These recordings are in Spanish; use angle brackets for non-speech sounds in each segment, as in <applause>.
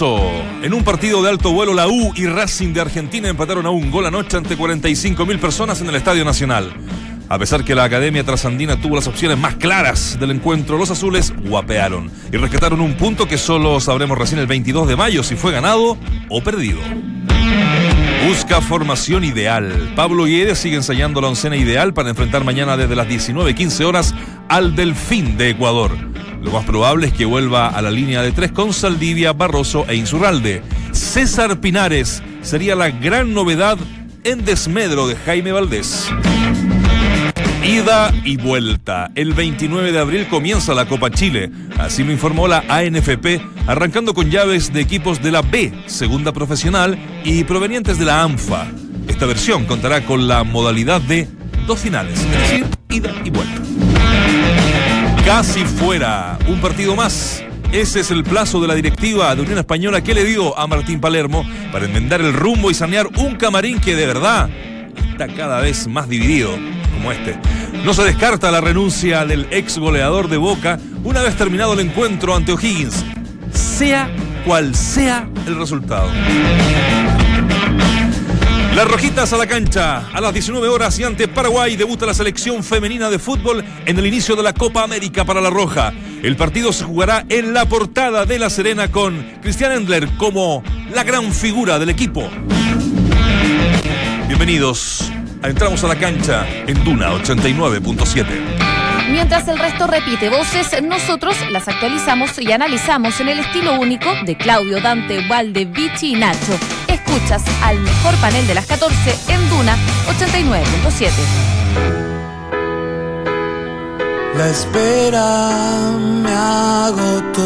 En un partido de alto vuelo, la U y Racing de Argentina empataron a un gol anoche ante 45 mil personas en el Estadio Nacional. A pesar que la Academia Trasandina tuvo las opciones más claras del encuentro, los azules guapearon y rescataron un punto que solo sabremos recién el 22 de mayo si fue ganado o perdido. Busca formación ideal. Pablo Guedes sigue ensayando la oncena ideal para enfrentar mañana desde las 19.15 horas al Delfín de Ecuador. Lo más probable es que vuelva a la línea de tres con Saldivia, Barroso e Insurralde. César Pinares sería la gran novedad en desmedro de Jaime Valdés. Ida y vuelta. El 29 de abril comienza la Copa Chile. Así lo informó la ANFP, arrancando con llaves de equipos de la B, segunda profesional, y provenientes de la ANFA. Esta versión contará con la modalidad de dos finales, es decir, ida y vuelta. Casi fuera, un partido más. Ese es el plazo de la directiva de Unión Española que le dio a Martín Palermo para enmendar el rumbo y sanear un camarín que de verdad está cada vez más dividido como este. No se descarta la renuncia del ex goleador de Boca una vez terminado el encuentro ante O'Higgins, sea cual sea el resultado. Las Rojitas a la cancha. A las 19 horas y ante Paraguay debuta la selección femenina de fútbol en el inicio de la Copa América para la Roja. El partido se jugará en la portada de La Serena con Cristian Endler como la gran figura del equipo. Bienvenidos. Entramos a la cancha en Duna 89.7. Mientras el resto repite voces, nosotros las actualizamos y analizamos en el estilo único de Claudio, Dante, Valde, Vichy y Nacho. Escuchas al mejor panel de las 14 en Duna 89.7. La espera me agotó.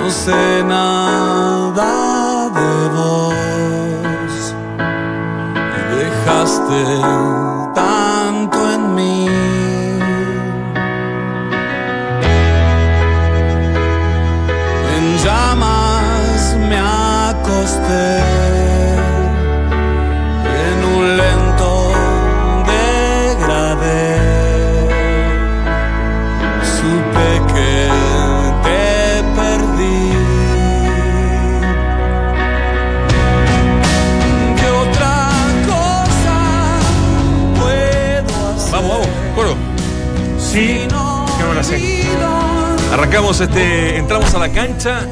No sé nada de vos. Y dejaste este, entramos a la cancha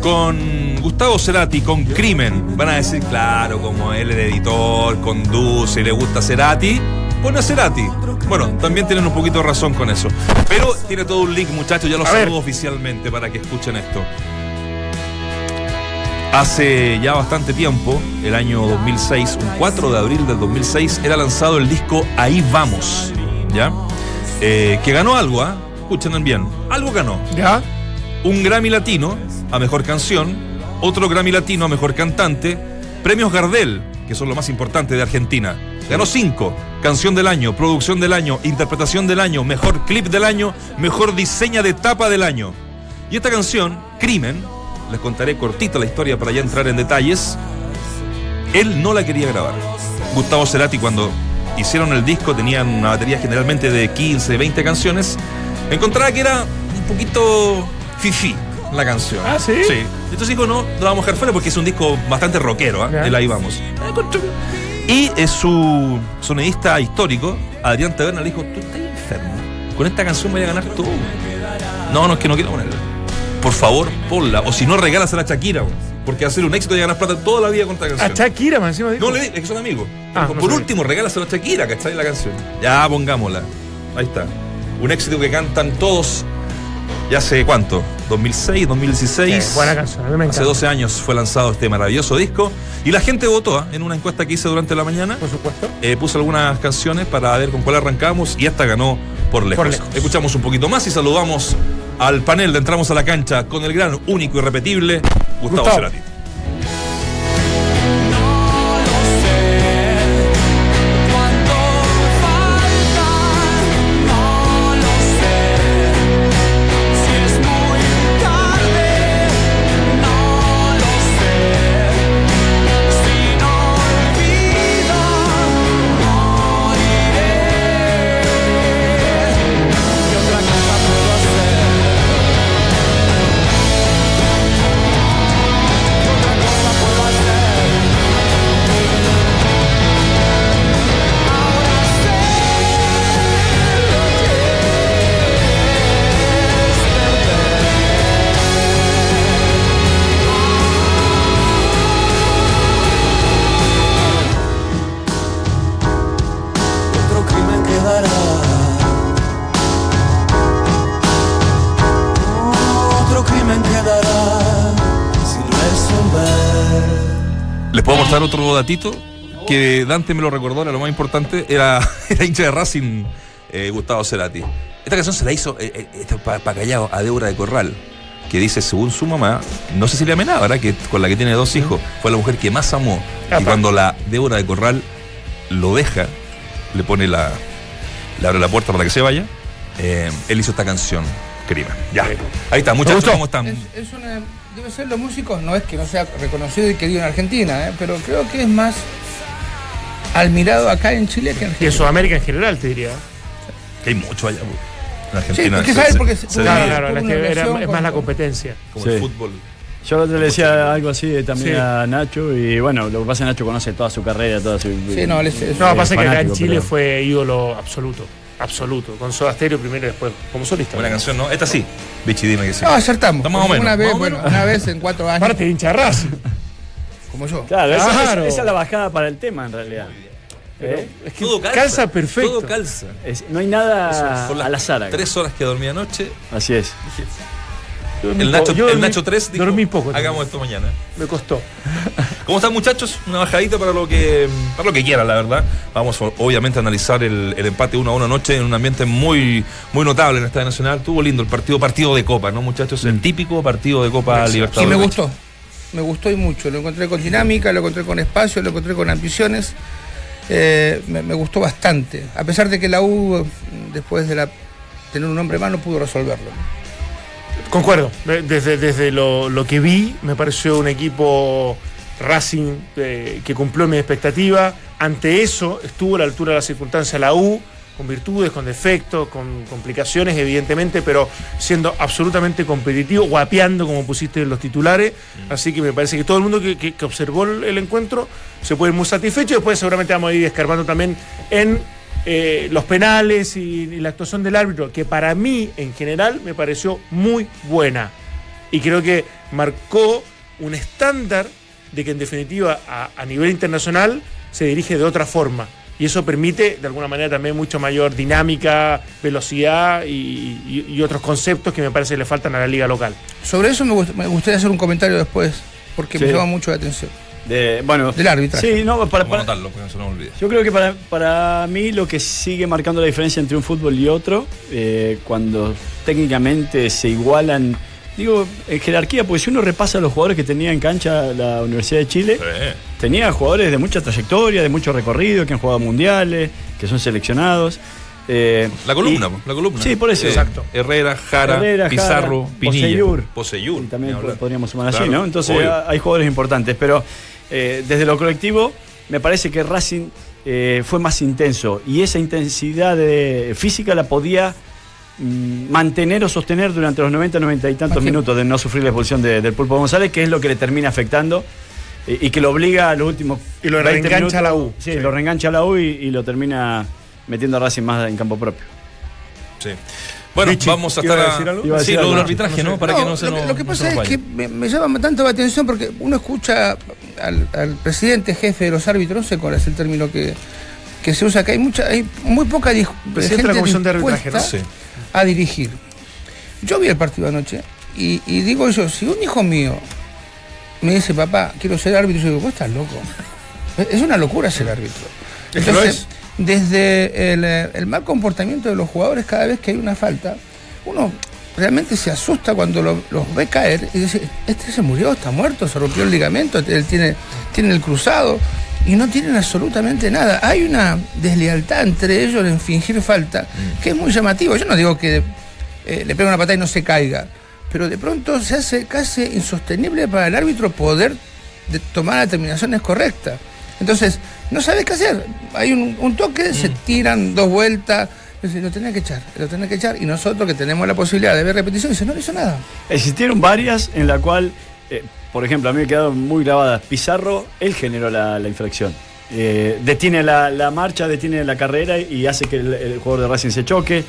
con Gustavo Cerati, con Crimen. Van a decir, claro, como él es editor, conduce y le gusta Cerati, pone a Cerati. Bueno, también tienen un poquito de razón con eso. Pero tiene todo un link, muchachos, ya lo saludo oficialmente para que escuchen esto. Hace ya bastante tiempo, el año 2006, un 4 de abril del 2006, era lanzado el disco Ahí Vamos, ¿ya? Eh, que ganó algo, ¿ah? Escuchen bien, algo ganó ¿Ya? un Grammy Latino a Mejor Canción, otro Grammy Latino a Mejor Cantante, premios Gardel, que son lo más importante de Argentina. Ganó cinco, Canción del Año, Producción del Año, Interpretación del Año, Mejor Clip del Año, Mejor Diseña de Tapa del Año. Y esta canción, Crimen, les contaré cortita la historia para ya entrar en detalles, él no la quería grabar. Gustavo Cerati cuando hicieron el disco tenían una batería generalmente de 15, 20 canciones, encontraba que era un poquito fifi la canción. ¿Ah, sí? Sí. Entonces dijo, no, no la vamos a dejar fuera porque es un disco bastante rockero, ¿ah? Ya. El ahí vamos. Y es su sonidista histórico, Adrián Taberna, le dijo, tú estás enfermo. Con esta canción voy a ganar todo. No, no, es que no quiero ponerla. Por favor, ponla. O si no, regalas a la Shakira, porque ser un éxito y ganar plata toda la vida con esta canción. A Shakira, man, encima dijo. No le es que son amigos. Ah, Dijo, no Por sabía. último, regálaselo a Shakira, ¿cachai? La canción. Ya, pongámosla. Ahí está. Un éxito que cantan todos. ¿Ya hace cuánto? ¿2006, 2016? Sí, buena canción, a mí me Hace encanta. 12 años fue lanzado este maravilloso disco. Y la gente votó ¿ah? en una encuesta que hice durante la mañana. Por supuesto. Eh, puse algunas canciones para ver con cuál arrancamos y esta ganó por lejos. Por lejos. Escuchamos un poquito más y saludamos al panel de Entramos a la Cancha con el gran, único y repetible Gustavo, Gustavo. Cerati. Contar otro datito que Dante me lo recordó, era lo más importante, era, <laughs> era hincha de Racing eh, Gustavo Cerati. Esta canción se la hizo eh, eh, para Callao a Débora de Corral, que dice, según su mamá, no Cecilia Mená, ¿verdad? Que, con la que tiene dos hijos, fue la mujer que más amó. Y cuando la Débora de Corral lo deja, le pone la. le abre la puerta para que se vaya, eh, él hizo esta canción, Crimen. Ya. Ahí está, muchachos? ¿cómo están? Es, es una, debe ser los músicos, no es que no sea reconocido y querido en Argentina, ¿eh? pero creo que es más admirado acá en Chile que en Y en Argentina. Sudamérica en general, te diría. Que hay mucho allá. En Sí, Argentina. porque se- sabes, porque se se- Claro, claro, que era- es más la competencia. como Sí. el fútbol. Yo el otro le decía algo así eh, también Sí. a Nacho y bueno, lo que pasa es que Nacho conoce toda su carrera, toda su... Sí, no, él es- es- No, Eh, pasa que acá en Chile pero- fue ídolo absoluto. Absoluto. Con Soda Stereo primero y después como solista. Buena canción, ¿no? Esta sí. Bichi, dime que sí. No, acertamos. Está más o porque menos, Una vez, bueno, menos. una vez en cuatro años, Aparte de hincha de Racing. como yo. Claro, esa, Claro. esa- esa es la bajada para el tema en realidad. ¿Eh? Es que Todo calza, perfecto. Todo calza. Es- no hay nada las al azar. acá. Tres horas que dormí anoche. Así es. El Nacho, yo el dormí- Nacho 3 dijo, Dormí poco. hagamos esto mañana. Me costó. <laughs> ¿Cómo están muchachos? Una bajadita para lo que para lo que quieran, la verdad. Vamos obviamente a analizar el, el empate 1 a 1 anoche en un ambiente muy, muy notable en el Estadio Nacional. Tuvo lindo el partido, partido de Copa, ¿no muchachos? El típico partido de Copa Y Libertadores. me gustó. Me gustó y mucho. Lo encontré con dinámica, lo encontré con espacio, lo encontré con ambiciones. Eh, me, me gustó bastante. A pesar de que la U, después de la, tener un hombre más, no pudo resolverlo. Concuerdo. De- Desde, desde lo, lo que vi, me pareció un equipo Racing eh, que cumplió mi expectativa. Ante eso, estuvo a la altura de las circunstancias la U, con virtudes, con defectos, con complicaciones, evidentemente, pero siendo absolutamente competitivo, guapeando, como pusiste los titulares. Así que me parece que todo el mundo que, que- que observó el, el encuentro se puede ir muy satisfecho. Después, seguramente, vamos a ir escarbando también en eh, los penales y, y la actuación del árbitro, que para mí, en general, me pareció muy buena. Y creo que marcó un estándar de que, en definitiva, a, a nivel internacional se dirige de otra forma. Y eso permite, de alguna manera, también mucho mayor dinámica, velocidad y, y- y otros conceptos que me parece que le faltan a la liga local. Sobre eso me, gust- me gustaría hacer un comentario después, porque me llama mucho la atención. De, bueno, Del arbitraje. Sí, no, para, para- anotarlo, porque no se yo creo que para, para mí lo que sigue marcando la diferencia entre un fútbol y otro, eh, cuando técnicamente se igualan, digo, en jerarquía, porque si uno repasa los jugadores que tenía en cancha la Universidad de Chile, Sí. tenía jugadores de mucha trayectoria, de mucho recorrido, que han jugado mundiales, que son seleccionados. eh, La columna, y- la columna. Sí, por eso. Exacto. Herrera, Jara, Herrera, Pizarro, Jara, Pinilla. Poseyur. Poseyur. Y también podríamos sumar así, ¿no? Entonces obvio. hay jugadores importantes, pero eh, desde lo colectivo me parece que Racing eh, fue más intenso y esa intensidad de- física la podía mm, mantener o sostener durante los 90, 90 y tantos minutos de no sufrir la expulsión de- del Pulpo González, que es lo que le termina afectando eh, y que lo obliga a los últimos Y lo 20 reengancha a la U. Sí, Sí. lo reengancha a la U y, y lo termina metiendo a Racing más en campo propio. Sí. Bueno, vamos a ¿iba estar a decir algo? Sí, decir lo del arbitraje, ¿no? Para No, que no se lo, que, lo que pasa es que me, me llama tanto la atención porque uno escucha al, al presidente jefe de los árbitros, no sé cuál es el término que, que se usa, que hay mucha, hay muy poca dis- Presidente de la gente Comisión de Arbitraje, ¿no? Sí. a dirigir. Yo vi el partido anoche y, y digo yo, si un hijo mío me dice, papá, quiero ser árbitro, yo digo, vos estás loco. Es- Es una locura ser árbitro. Es que lo es. Desde el, eh, el mal comportamiento de los jugadores cada vez que hay una falta, uno realmente se asusta cuando lo- los ve caer y dice, este se murió, está muerto, se rompió el ligamento, él tiene, tiene el cruzado y no tienen absolutamente nada. Hay una deslealtad entre ellos en fingir falta que es muy llamativo. Yo no digo que eh, le pega una patada y no se caiga, pero de pronto se hace casi insostenible para el árbitro poder de- tomar determinaciones correctas. Entonces, no sabe qué hacer. Hay un, un toque, se tiran dos vueltas, lo tenés que echar, lo tenés que echar. Y nosotros que tenemos la posibilidad de ver repetición, dice, no le hizo nada. Existieron varias en la cual, eh, por ejemplo, a mí me quedaron muy grabadas. Pizarro, él generó la, la infracción. Eh, detiene la, la marcha, detiene la carrera y hace que el, el jugador de Racing se choque.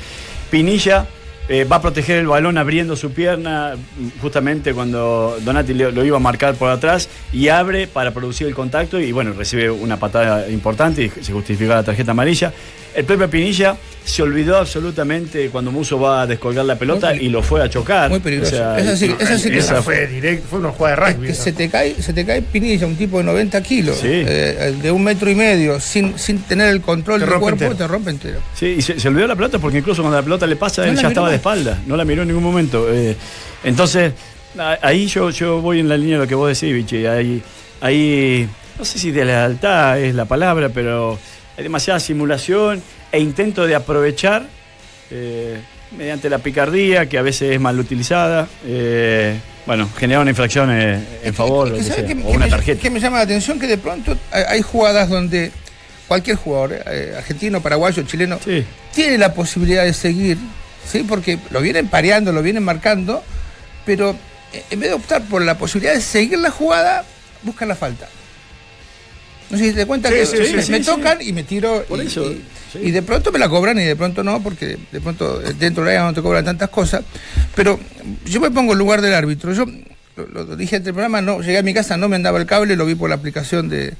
Pinilla eh, va a proteger el balón abriendo su pierna justamente cuando Donati lo iba a marcar por atrás y abre para producir el contacto y bueno, recibe una patada importante y se justifica la tarjeta amarilla. El Pepe Pinilla se olvidó absolutamente cuando Muso va a descolgar la pelota y lo fue a chocar. Muy peligroso. O sea, Esa sí- esa sí que- esa Esa fue directo, fue una jugada de rugby. que se te cae, se te cae Pinilla, un tipo de 90 kilos, Sí. eh, de un metro y medio, sin, sin tener el control Te del cuerpo, entero. te rompe entero. Sí, y se, se olvidó la pelota porque incluso cuando la pelota le pasa, No él ya estaba de espalda, no la miró en ningún momento. eh, entonces, ahí yo, yo voy en la línea de lo que vos decís, Vichy. Ahí, ahí, no sé si de lealtad es la palabra, pero hay demasiada simulación e intento de aprovechar eh, mediante la picardía, que a veces es mal utilizada. eh, bueno, generar una infracción en favor, Que- lo que que ¿sabe sea, qué- o una tarjeta. que me llama la atención que de pronto hay, jugadas donde cualquier jugador, eh, argentino, paraguayo, chileno, Sí. tiene la posibilidad de seguir, ¿sí? porque lo vienen pareando, lo vienen marcando, pero en vez de optar por la posibilidad de seguir la jugada, buscan la falta. No sé si te cuenta Sí, que sí, me, sí, tocan y me tiro. Por y, eso, y- sí. y de pronto me la cobran y de pronto no, porque de pronto eh, dentro de la área no te cobran tantas cosas. Pero yo me pongo en lugar del árbitro. Yo lo, lo dije antes del programa, no, llegué a mi casa, no me andaba el cable, lo vi por la aplicación de,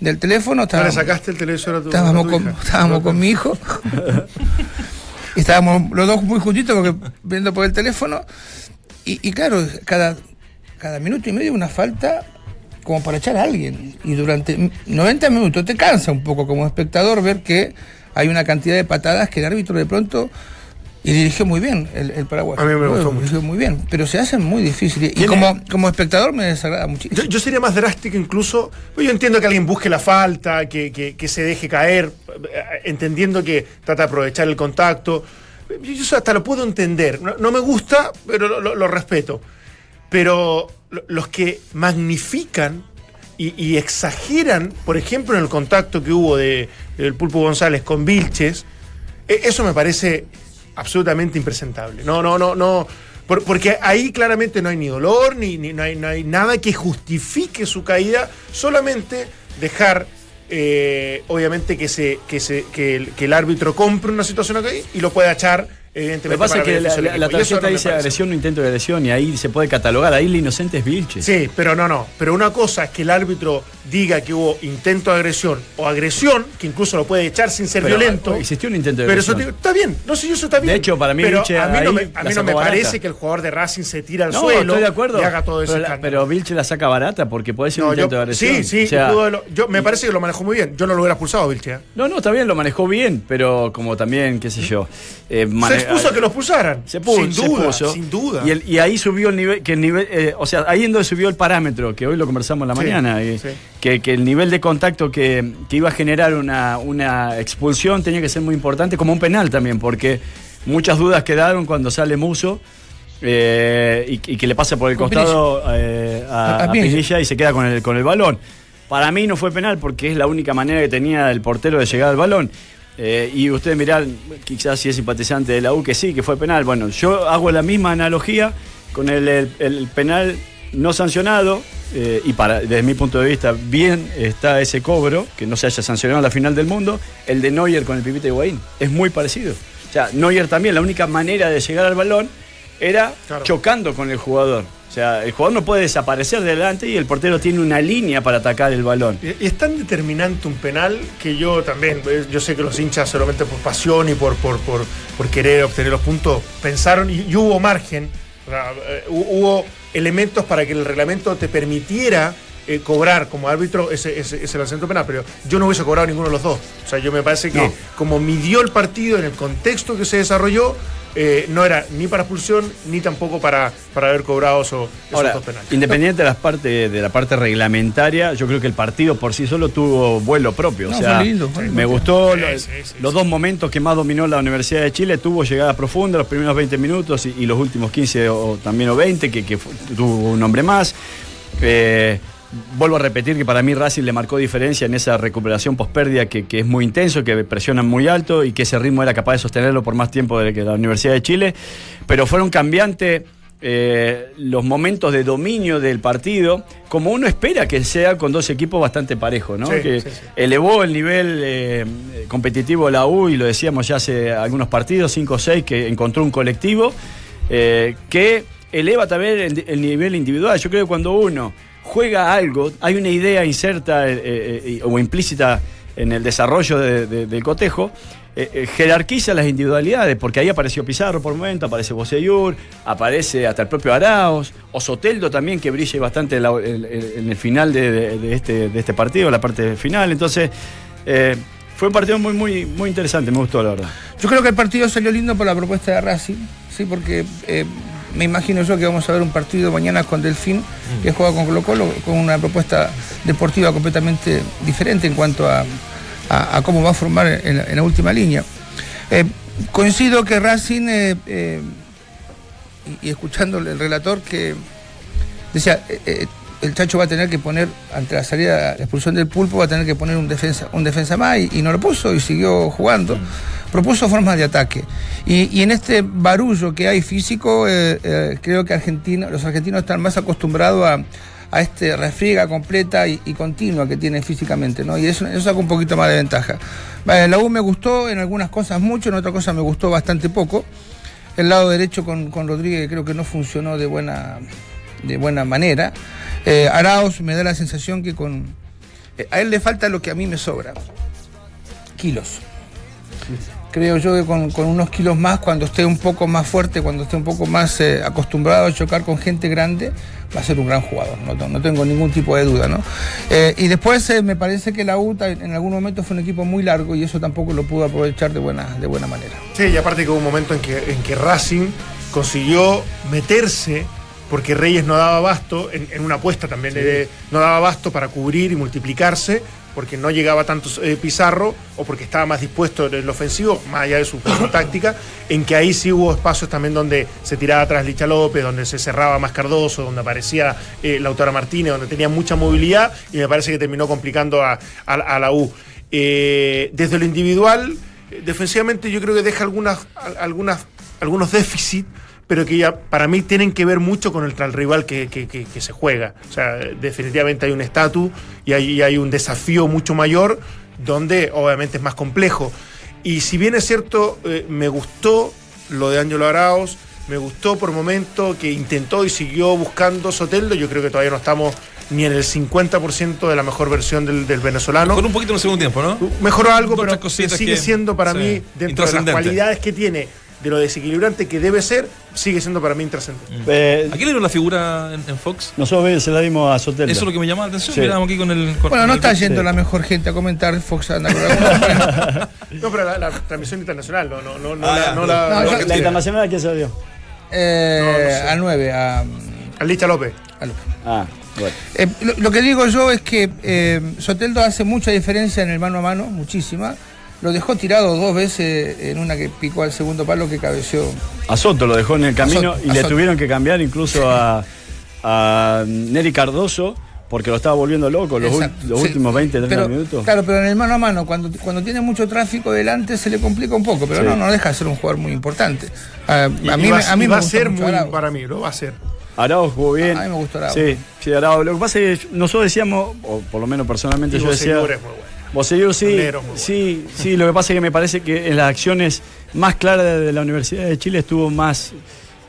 del teléfono. ¿No Estaba, le sacaste el televisor a tu, a estábamos tu con, hija? estábamos con mi hijo. <laughs> <laughs> estábamos los dos muy juntitos porque viendo por el teléfono. Y, y claro, cada, cada minuto y medio una falta como para echar a alguien. Y durante 90 minutos te cansa un poco como espectador ver que hay una cantidad de patadas que el árbitro de pronto. Y dirigió muy bien el, el Paraguay. A mí me gustó mucho. Dirigió muy bien, pero se hacen muy difíciles. Y como, como espectador me desagrada muchísimo. Yo, yo sería más drástico incluso. pues Yo entiendo que alguien busque la falta, que, que- que se deje caer, entendiendo que trata de aprovechar el contacto. Yo, hasta lo puedo entender. No, no me gusta, pero lo, lo- lo respeto. Pero los que magnifican y, exageran, por ejemplo, en el contacto que hubo de, del Pulpo González con Vilches, e- eso me parece absolutamente impresentable. No, no, no, no. Por- porque ahí claramente no hay ni dolor, ni, ni- no, hay, no hay nada que justifique su caída, solamente dejar, eh, obviamente, que, se, que, se, que, el, que el árbitro compre una situación aquí y lo pueda echar, evidentemente. Lo que pasa es que la, eso tarjeta no dice agresión o intento de agresión y ahí se puede catalogar. Ahí el inocente es Vilches. Sí, pero no, no. Pero una cosa es que el árbitro diga que hubo intento de agresión o agresión, que incluso lo puede echar sin ser Pero, violento. existió un intento de Pero eso agresión. te- está bien, no sé, yo eso está bien. De hecho, para mí, pero Vilche a mí no me, a la mí no sacó me barata. parece que el jugador de Racing se tira al No, suelo estoy de acuerdo. y haga todo ese pero, la- pero Vilche la saca barata porque puede ser un yo- intento de agresión. sí, sí, O sea, pudo lo- yo, me parece que lo manejó muy bien. Yo no lo hubiera expulsado Vilche. ¿eh? no, no, está bien, lo manejó bien, pero como también, qué sé yo. eh, expuso a que lo expulsaran. Se puso, sin se duda, puso. sin duda. Y, el- y ahí subió el nivel, que el nivel, eh, o sea, ahí es donde subió el parámetro, que hoy lo conversamos en la Sí, mañana, y sí. que, que el nivel de contacto que, que iba a generar una, una expulsión tenía que ser muy importante, como un penal también, porque muchas dudas quedaron cuando sale Muso. eh, y, y que le pasa por el Con costado eh, a, A-. Pinilla y se queda con el, con el balón. Para mí no fue penal porque es la única manera que tenía el portero de llegar al balón. Eh, y ustedes mirán, quizás si es simpatizante de la U, que sí, que fue penal. Bueno, yo hago la misma analogía con el, el- penal no sancionado. eh, y para, desde mi punto de vista, bien está ese cobro, que no se haya sancionado en la final del mundo. El de Neuer con el Pipita Higuaín es muy parecido. O sea, Neuer también, la única manera de llegar al balón era Claro. chocando con el jugador. O sea, el jugador no puede desaparecer delante y el portero tiene una línea para atacar el balón. Y es tan determinante un penal que yo también, eh, yo sé que los hinchas solamente por pasión y por, por, por, por querer obtener los puntos, pensaron y, y hubo margen, o sea, eh, hu- hubo elementos para que el reglamento te permitiera eh, cobrar como árbitro ese, ese, ese lanzamiento penal, pero yo no hubiese cobrado ninguno de los dos. O sea, yo me parece que No. como midió el partido en el contexto que se desarrolló, eh, no era ni para expulsión ni tampoco para, para haber cobrado esos, esos Ahora, dos penales. independiente de, las partes, de la parte reglamentaria, yo creo que el partido por sí solo tuvo vuelo propio. No, o sea, fue lindo, fue lindo. me gustó Sí, lo- sí, sí, los sí. dos momentos que más dominó la Universidad de Chile. Tuvo llegada profunda los primeros 20 minutos y, y los últimos 15 o también o 20, que, tuvo un hombre más. Eh, Vuelvo a repetir que para mí Racing le marcó diferencia en esa recuperación pospérdida que, que es muy intenso, que presionan muy alto y que ese ritmo era capaz de sostenerlo por más tiempo de que la Universidad de Chile. Pero fueron cambiantes eh, los momentos de dominio del partido, como uno espera que sea con dos equipos bastante parejos, ¿no? Sí, que sí, sí. elevó el nivel eh, competitivo de la U y lo decíamos ya hace algunos partidos, 5 o 6, que encontró un colectivo eh, que eleva también el, el nivel individual. Yo creo que cuando uno juega algo, hay una idea inserta eh, eh, eh, o implícita en el desarrollo de- de- del cotejo, jerarquiza las individualidades, porque ahí apareció Pizarro por momento, aparece Boseyur, aparece hasta el propio Araos, o Soteldo también, que brilla bastante en, el final este, de este partido, la parte final. Entonces, fue un partido muy, muy, muy interesante, me gustó, la verdad. Yo creo que el partido salió lindo por la propuesta de Racing, sí, porque me imagino yo que vamos a ver un partido mañana con Delfín, que juega con Colo Colo, con una propuesta deportiva completamente diferente en cuanto a, a- a cómo va a formar en, la- en la última línea. Eh, coincido que Racing, eh, eh, y, y escuchando el relator, que decía, el Chacho va a tener que poner, ante la salida, la expulsión del pulpo, va a tener que poner un defensa, un defensa más y, y no lo puso y siguió jugando. Propuso formas de ataque. Y, y en este barullo que hay físico, eh, eh, creo que Argentina, los argentinos están más acostumbrados a, a este refriega completa y, y continua que tiene físicamente, ¿no? Y eso, eso saca un poquito más de ventaja. Vale, la U me gustó en algunas cosas mucho, en otras cosas me gustó bastante poco. El lado derecho con, con Rodríguez creo que no funcionó de buena, de buena manera. Eh, me da la sensación que con. eh, a él le falta lo que a mí me sobra: kilos. Creo yo que con, con unos kilos más, cuando esté un poco más fuerte, cuando esté un poco más eh, acostumbrado a chocar con gente grande, va a ser un gran jugador, no, no- tengo ningún tipo de duda. ¿no? Eh, y después me parece que la UTA en algún momento fue un equipo muy largo y eso tampoco lo pudo aprovechar de buena, de buena manera. Sí, y aparte que hubo un momento en que, en que Racing consiguió meterse, porque Reyes no daba abasto, en, en una apuesta también, de- no daba abasto para cubrir y multiplicarse, porque no llegaba tanto eh, Pizarro, o porque estaba más dispuesto en el ofensivo, más allá de su, <coughs> táctica, en que ahí sí hubo espacios también donde se tiraba atrás Licha López, donde se cerraba más Cardoso, donde aparecía eh, Lautaro Martínez, donde tenía mucha movilidad, y me parece que terminó complicando a, a- a la U. Eh, desde lo individual, defensivamente yo creo que deja algunas, al- algunas, algunos déficits, pero que ya para mí tienen que ver mucho con el, el rival que, que- que- que se juega. O sea, definitivamente hay un estatus y hay, y hay un desafío mucho mayor donde obviamente es más complejo. Y si bien es cierto, eh, me gustó lo de Ángelo Araos, me gustó por momento que intentó y siguió buscando Soteldo, yo creo que todavía no estamos ni en el 50% de la mejor versión del, del venezolano. Con un poquito en el segundo tiempo, ¿no? Mejoró algo, Dos, pero sigue que- siendo para sí, mí, dentro de las cualidades que tiene, de lo desequilibrante que debe ser, sigue siendo para mí intrascendente. Eh, ¿A quién le dieron la figura en, en Fox? nosotros se la dimos a Soteldo. Eso es lo que me llama la atención. Sí. Miramos aquí con el. con Bueno, no el- está yendo sí. la mejor gente a comentar, Fox anda con <laughs> No, pero la, la transmisión internacional, no, no, no, no Ah, la, no la- No, la- La internacional, ¿a quién se la dio? Eh, No, no sé. al 9, a, a Licha López. a López. Ah, bueno. Eh, lo, lo que digo yo es que eh, Soteldo hace mucha diferencia en el mano a mano, muchísima. Lo dejó tirado dos veces en una que picó al segundo palo que cabeció. A Soto lo dejó en el camino Soto, y le Soto. tuvieron que cambiar incluso a, a Neri Cardoso porque lo estaba volviendo loco los, ul- Exacto, los sí. últimos 20, 30 Pero, minutos. Claro, pero en el mano a mano, cuando, cuando tiene mucho tráfico delante, se le complica un poco, pero Sí. no, no deja de ser un jugador muy importante. A, mí, y va, a mí y me va a ser muy, para mí, lo va a ser. Arao jugó bien. A mí me gustó Araujo. Sí, sí, Arao. Lo que pasa es que nosotros decíamos, o por lo menos personalmente Y yo decía. Es muy bueno. Bosellur sí, sí, sí, lo que pasa es que me parece que en las acciones más claras de, la Universidad de Chile estuvo más,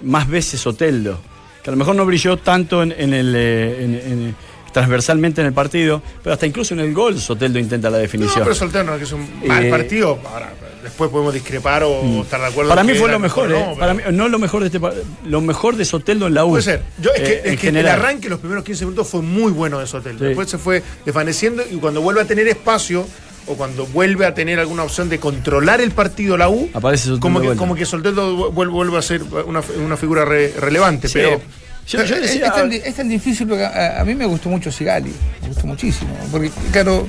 más veces Soteldo, que a lo mejor no brilló tanto en, en el, eh, en- en- transversalmente en el partido, pero hasta incluso en el gol Soteldo intenta la No, definición. pero Soltero que es un mal Eh, partido. Ahora, después podemos discrepar o estar de acuerdo. Para mí fue lo mejor, no, ¿eh? pero- Para mí, no lo mejor de este lo mejor de Soteldo en la U. Puede ser. Yo, es que, Eh, es que el arranque, los primeros 15 minutos, fue muy bueno de Soteldo. Sí. Después se fue desvaneciendo y cuando vuelve a tener espacio o cuando vuelve a tener alguna opción de controlar el partido la U, Aparece Soteldo como que, como que Soteldo vuelve, vuelve a ser una, una figura re- relevante. Sí. Pero Yo, yo Es- decía, es, tan, di- es tan difícil porque a, a mí me gustó mucho Sigali, me gustó muchísimo. Porque, claro,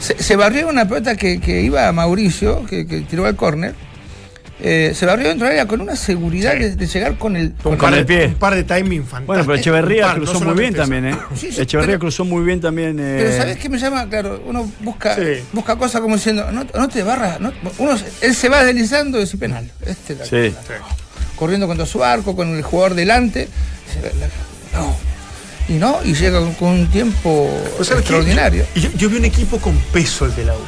se, se barrió una pelota que, que iba a Mauricio, que, que tiró al córner. eh, se barrió dentro del área con una seguridad Sí. de, de llegar con el. Con de- el pie. Un par de timing fantásticos. Bueno, pero Echeverría par, cruzó no muy bien también. ¿eh? Sí, sí, Echeverría pero- cruzó muy bien también. Eh... Pero ¿sabes qué me llama? Claro, uno busca, Sí. busca cosas como diciendo, no, no te barras. No, uno, él se va deslizando y dice penal. Este la- Sí. corriendo contra su arco, con el jugador delante. la- la- No. Y no, y llega con, con un tiempo Pues, ¿sabes qué? extraordinario. Yo, yo vi un equipo con peso el de la U.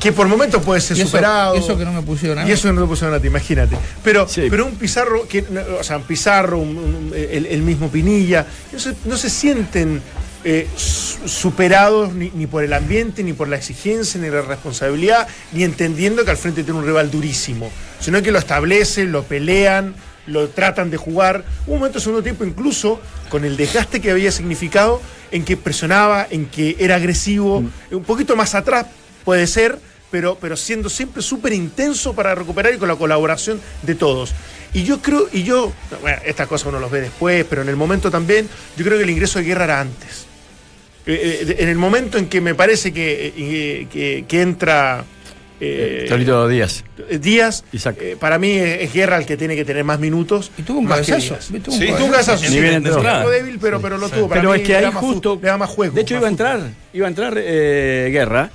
Que, por momentos puede ser Y eso- superado. eso que no me pusieron a Y eso que no te pusieron a ti, imagínate. Pero, Sí. pero un Pizarro, que, o sea, un Pizarro, un- un- el, el mismo Pinilla, no se, no se sienten eh, su- superados ni, ni por el ambiente, ni por la exigencia, ni la responsabilidad, ni entendiendo que al frente tiene un rival durísimo, sino que lo establecen, lo pelean, lo tratan de jugar. Hubo un momento en segundo tiempo, incluso con el desgaste que había significado, en que presionaba, en que era agresivo, un poquito más atrás puede ser, pero, pero siendo siempre súper intenso para recuperar y con la colaboración de todos. Y yo creo, y yo, bueno, estas cosas uno los ve después, pero en el momento también, yo creo que el ingreso de guerra era antes. Eh, eh, en el momento en que me parece que, eh, que, que entra eh, Torito Díaz. Díaz, Isaac. eh, para mí es, es Guerra el que tiene que tener más minutos. Y tuvo un cabezazo. Díaz. ¿viste? Tuvo un Sí, Tuvo un cabezazo, Ni sí, bien entró. débil, pero, pero lo tuvo. Para Pero mí es que ahí más justo. le da más juego. De hecho, iba a entrar, iba a entrar eh, Guerra.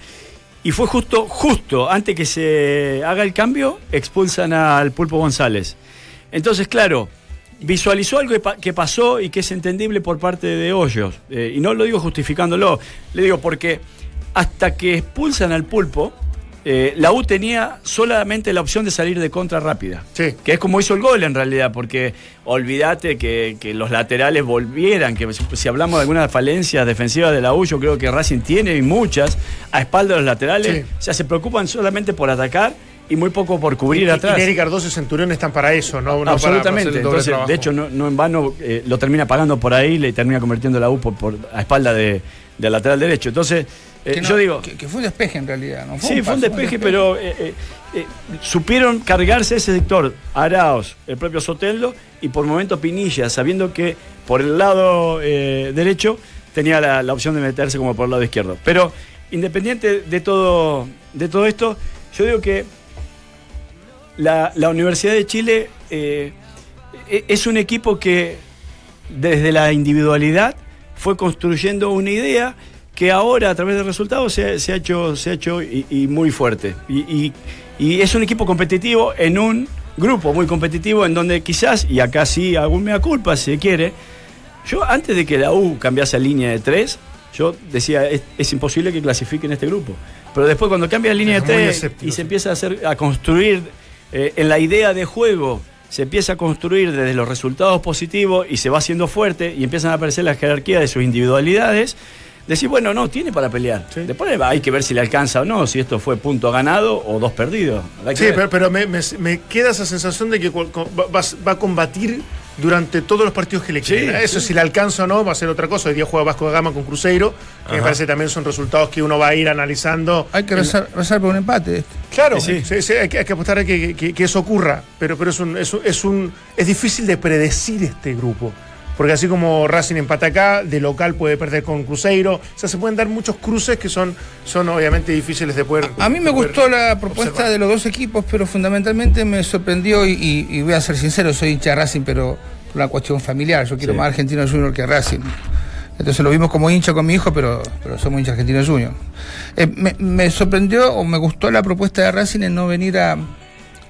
Y fue justo, justo antes que se haga el cambio, expulsan al Pulpo González. Entonces, claro, visualizó algo que pa- que pasó y que es entendible por parte de Hoyos. Eh, y no lo digo justificándolo, le digo porque hasta que expulsan al Pulpo, eh, la U tenía solamente la opción de salir de contra rápida. Sí. Que es como hizo el gol en realidad, porque olvídate que, que los laterales volvieran, que si, hablamos de algunas falencias defensivas de la U, yo creo que Racing tiene y muchas a espalda de los laterales, Sí. o sea, se preocupan solamente por atacar y muy poco por cubrir Y- atrás. Y Neri Cardoso y Centurión están para eso, ¿no? No para- para hacer Absolutamente. Entonces, trabajo. de hecho, no, no en vano eh, lo termina pagando por ahí, le termina convirtiendo la U por, por- a espalda de, del lateral derecho. Entonces, eh, no- yo digo. Que, que fue un despeje en realidad. ¿no? Sí, fue un despeje, pero eh, eh, supieron cargarse ese sector. Araos, el propio Soteldo y por momento Pinilla, sabiendo que por el lado derecho tenía la, la opción de meterse como por el lado izquierdo. Pero independiente de todo, de todo esto, yo digo que la, la Universidad de Chile e- es un equipo que desde la individualidad fue construyendo una idea que ahora a través de resultados se, ha- se ha hecho, se ha hecho y, y muy fuerte. Y, y- y es un equipo competitivo en un grupo muy competitivo en donde quizás, y acá sí hago mea culpa si se quiere, yo antes de que la U cambiase a línea de tres, yo decía, es, es imposible que clasifique en este grupo. Pero después cuando cambia a línea de Es muy tres y se empieza a, hacer, a construir eh, en la idea de juego, se empieza a construir desde los resultados positivos y se va haciendo fuerte y empiezan a aparecer las jerarquías de sus individualidades, decir, bueno, no, tiene para pelear. Sí. Después hay que ver si le alcanza o no, si esto fue punto ganado o dos perdidos. Sí, ver. pero, pero me, me- me queda esa sensación de que va, va- va a combatir durante todos los partidos que le Sí, queden. Eso sí. si le alcanza o no, va a ser otra cosa. Hoy día juega Vasco de Gama con Cruzeiro, que me parece también son resultados que uno va a ir analizando. Hay que rezar, rezar por un empate. Claro, Sí, sí. sí, sí, hay, que, hay que apostar a que, que- que eso ocurra, pero, pero es, un, es, un- es, un- es difícil de predecir este grupo. Porque así como Racing empata acá, de local puede perder con Cruzeiro. O sea, se pueden dar muchos cruces que son, son obviamente difíciles de poder. A mí me gustó la propuesta observar. de los dos equipos, pero fundamentalmente me sorprendió, y, y- y voy a ser sincero, soy hincha de Racing, pero por una cuestión familiar. Yo quiero Sí. más Argentino Junior que Racing. Entonces lo vimos como hincha con mi hijo, pero, pero somos hincha Argentino Junior. Eh, me, me sorprendió o me gustó la propuesta de Racing en no venir a,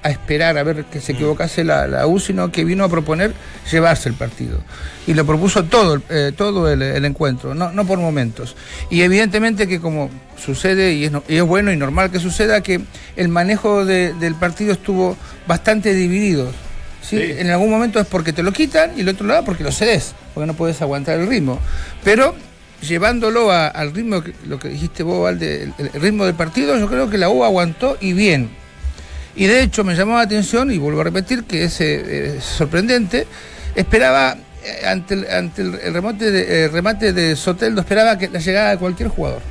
a esperar a ver que se equivocase la, la U, sino que vino a proponer llevarse el partido. Y lo propuso todo, eh, todo el, el encuentro, no, no por momentos. Y evidentemente que como sucede, y es, no- y es bueno y normal que suceda, que el manejo de- del partido estuvo bastante dividido. ¿sí? Sí. En algún momento es porque te lo quitan y el otro lado porque lo cedes, porque no puedes aguantar el ritmo. Pero llevándolo a- al ritmo, lo que dijiste vos, Valde, el, el ritmo del partido, yo creo que la U aguantó y bien. Y de hecho me llamó la atención, y vuelvo a repetir que es eh, sorprendente, esperaba, eh, ante el, ante el, el remate, de, eh, remate de Soteldo, esperaba que la llegada de cualquier jugador,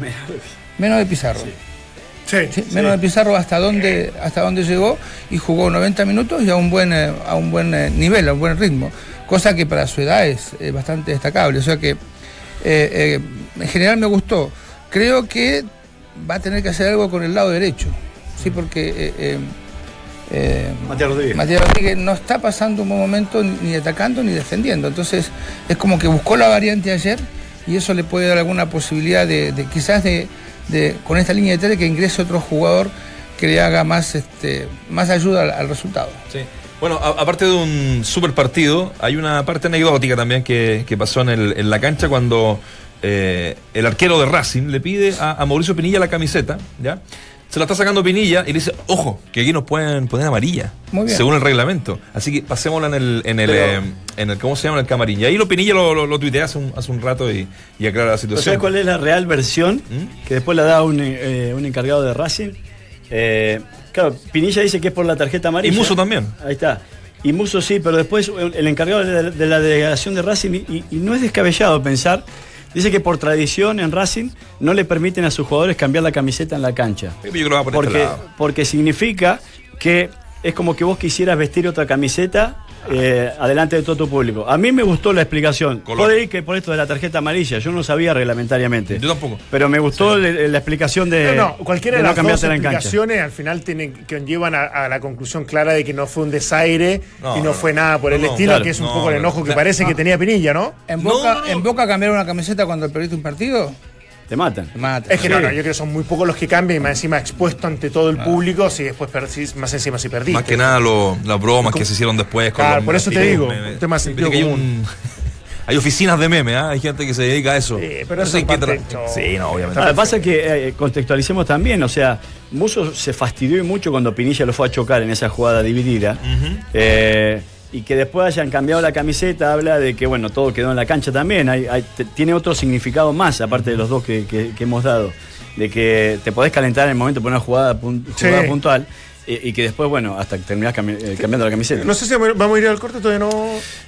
<laughs> menos de Pizarro. Sí, Sí, menos de Pizarro hasta dónde hasta dónde llegó y jugó 90 minutos y a un buen eh, a un buen eh, nivel, a un buen ritmo, cosa que para su edad es eh, bastante destacable, o sea que eh, eh, en general me gustó. Creo que va a tener que hacer algo con el lado derecho, sí, porque eh, eh, eh, Matías Rodríguez. Matías Rodríguez no está pasando un buen momento ni- atacando ni defendiendo. Entonces es como que buscó la variante ayer y eso le puede dar alguna posibilidad de, de quizás de, de, con esta línea de tres que ingrese otro jugador que le haga más este más ayuda al, al resultado. Sí. Bueno, a- aparte de un super partido, hay una parte anecdótica también que, que pasó en, el- en la cancha cuando eh, el arquero de Racing le pide a, a Mauricio Pinilla la camiseta, ¿ya? Se la está sacando Pinilla y le dice, ojo, que aquí nos pueden poner amarilla. Muy bien. Según el reglamento. Así que pasémosla en el, en el, Pero- eh, en el ¿cómo se llama? En el camarín. Y ahí lo Pinilla lo, lo, lo tuitea hace un, hace un rato y, y aclara la ¿Pero situación. ¿Sabes cuál es la real versión? ¿Mm? Que después la da un, eh, un encargado de Racing. Eh, claro, Pinilla dice que es por la tarjeta amarilla. Y Muso también. Ahí está. Y Muso sí, pero después el encargado de la, de la delegación de Racing, y, y no es descabellado pensar, dice que por tradición en Racing no le permiten a sus jugadores cambiar la camiseta en la cancha. Yo creo que va por este Porque, lado. porque significa que es como que vos quisieras vestir otra camiseta eh, adelante de todo tu público. A mí me gustó la explicación. Color. Puede ir que por esto de la tarjeta amarilla, yo no sabía reglamentariamente. Yo tampoco. Pero me gustó le- la explicación de. No, no, cualquiera de, no las dos cancha. explicaciones al final tienen, que llevan a, a la conclusión clara de que no fue un desaire No, y no, no, fue nada por no, el no, estilo, claro. que es un No, poco el no, enojo no. que parece que tenía Pinilla, ¿no? En No, Boca, no, no. en Boca cambiar una camiseta cuando perdiste un partido, Te matan. te mata. Es que no, no, yo creo que son muy pocos los que cambian y más encima expuesto ante todo el público, si después perdís, más encima si perdiste. Más que nada lo- las bromas que se hicieron después. Con Claro, los- por eso te digo, memes. un tema de sentido Viste que hay, común. un- <laughs> hay oficinas de memes, ¿ah? hay gente que se dedica a eso. Sí, pero eso show. Sí, no, obviamente. Lo que pasa es que eh, contextualicemos también, o sea, Muso se fastidió y mucho cuando Pinilla lo fue a chocar en esa jugada dividida. Eh, y que después hayan cambiado la camiseta habla de que, bueno, todo quedó en la cancha también. Hay, hay- te- tiene otro significado más, aparte de los dos que, que- que hemos dado. De que te podés calentar en el momento por una jugada, pun- Sí. jugada puntual y que después, bueno, hasta que terminás cami- eh, cambiando la camiseta. No sé si vamos a ir al corte, todavía no.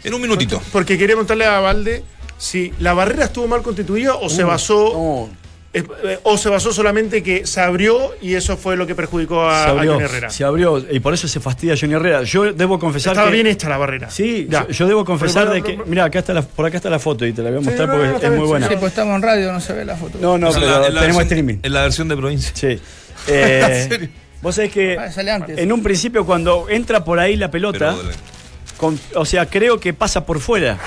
En un minutito. Porque quería preguntarle a Valde si la barrera estuvo mal constituida o se Uh, basó. no. Eh, eh, o se basó solamente que se abrió y eso fue lo que perjudicó a, se a Johnny Herrera. se abrió y por eso se fastidia Johnny Herrera. Yo debo confesar Estaba que bien hecha la barrera. Sí, Ya. yo, yo debo confesar Pero, de que. Mira, acá está la, por acá está la foto y te la voy a Sí, mostrar no, porque no, es bien, muy buena. Sí, pues estamos en radio, no se ve la foto. No, no, pero la tenemos versión- streaming. En la versión de provincia. Sí. <laughs> Eh, ¿En serio? Vos sabés que Ah, sale antes. en un principio cuando entra por ahí la pelota, Pero, con- o sea, creo que pasa por fuera.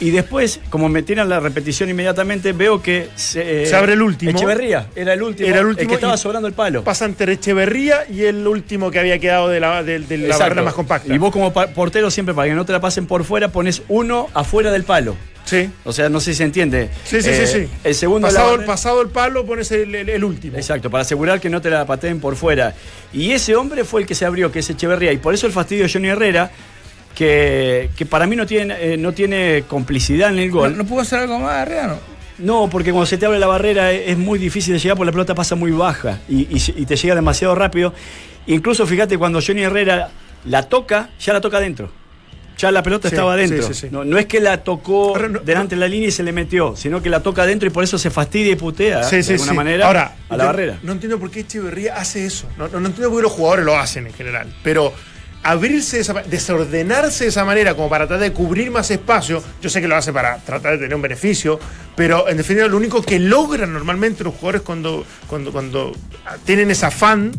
Y después, como me tiran la repetición inmediatamente, veo que se, eh, Se abre el último. Echeverría, era el último, Era el último que estaba sobrando el palo. Pasa entre Echeverría y el último que había quedado de la, de, de la barrera más compacta. Y vos como portero siempre para que no te la pasen por fuera pones uno afuera del palo. Sí. O sea, no sé si se entiende. Sí, sí, Eh, sí, sí. El segundo pasado, el, pasado el palo pones el, el- el último. Exacto, para asegurar que no te la pateen por fuera. Y ese hombre fue el que se abrió, que es Echeverría. Y por eso el fastidio de Johnny Herrera, que, que para mí no tiene, eh, no tiene complicidad en el ¿No, gol. no pudo hacer algo más, Herrera? No. No, porque cuando se te abre la barrera es, muy difícil de llegar porque la pelota pasa muy baja y, y- y te llega demasiado rápido. Incluso fíjate, cuando Johnny Herrera la toca, ya la toca adentro. Ya la pelota Sí, estaba adentro. sí, sí, sí. No, no es que la tocó no- delante de la línea y se le metió, sino que la toca adentro y por eso se fastidia y putea de alguna manera Ahora, a la no- barrera. No entiendo por qué Echeverría hace eso. No, no, no entiendo por qué los jugadores lo hacen en general. Pero abrirse, de esa desordenarse de esa manera como para tratar de cubrir más espacio, yo sé que lo hace para tratar de tener un beneficio, pero en definitiva lo único que logran normalmente los jugadores cuando, cuando, cuando tienen ese afán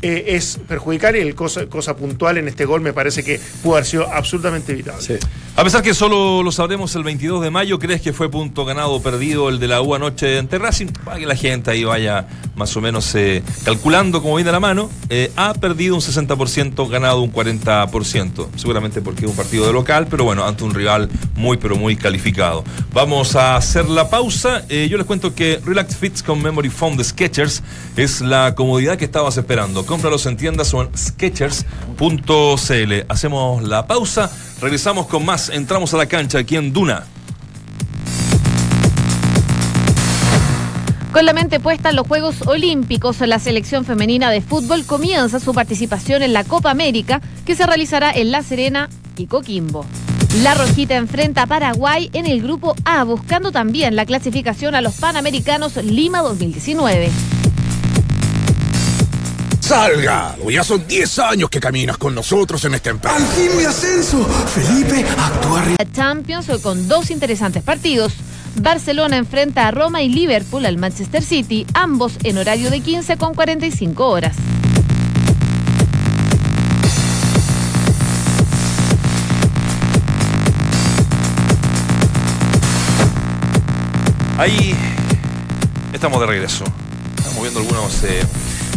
eh, es perjudicar y el cosa, cosa puntual en este gol me parece que pudo haber sido absolutamente evitable. A pesar que solo lo sabremos el 22 de mayo, ¿crees que fue punto ganado o perdido el de la U anoche ante Racing? Para que la gente ahí vaya más o menos eh, calculando como viene la mano. Eh, ha perdido un 60%, ganado un 40%. Seguramente porque es un partido de local, pero bueno, ante un rival muy, pero muy calificado. Vamos a hacer la pausa. Eh, yo les cuento que Relax Fits con Memory Foam de Sketchers es la comodidad que estabas esperando. Cómpralos en tiendas o en sketchers.cl. Hacemos la pausa. Regresamos con más. Entramos a la cancha aquí en Duna. Con la mente puesta en los Juegos Olímpicos, la selección femenina de fútbol comienza su participación en la Copa América, que se realizará en La Serena y Coquimbo. La Rojita enfrenta a Paraguay en el grupo A, buscando también la clasificación a los Panamericanos Lima 2019. Salgado, ya son 10 años que caminas con nosotros en esta empresa. ¡Al fin mi ascenso! Felipe, actúa Champions con dos interesantes partidos. Barcelona enfrenta a Roma y Liverpool al Manchester City, ambos en horario de 15 con 45 horas. Ahí estamos de regreso. Estamos viendo algunos eh,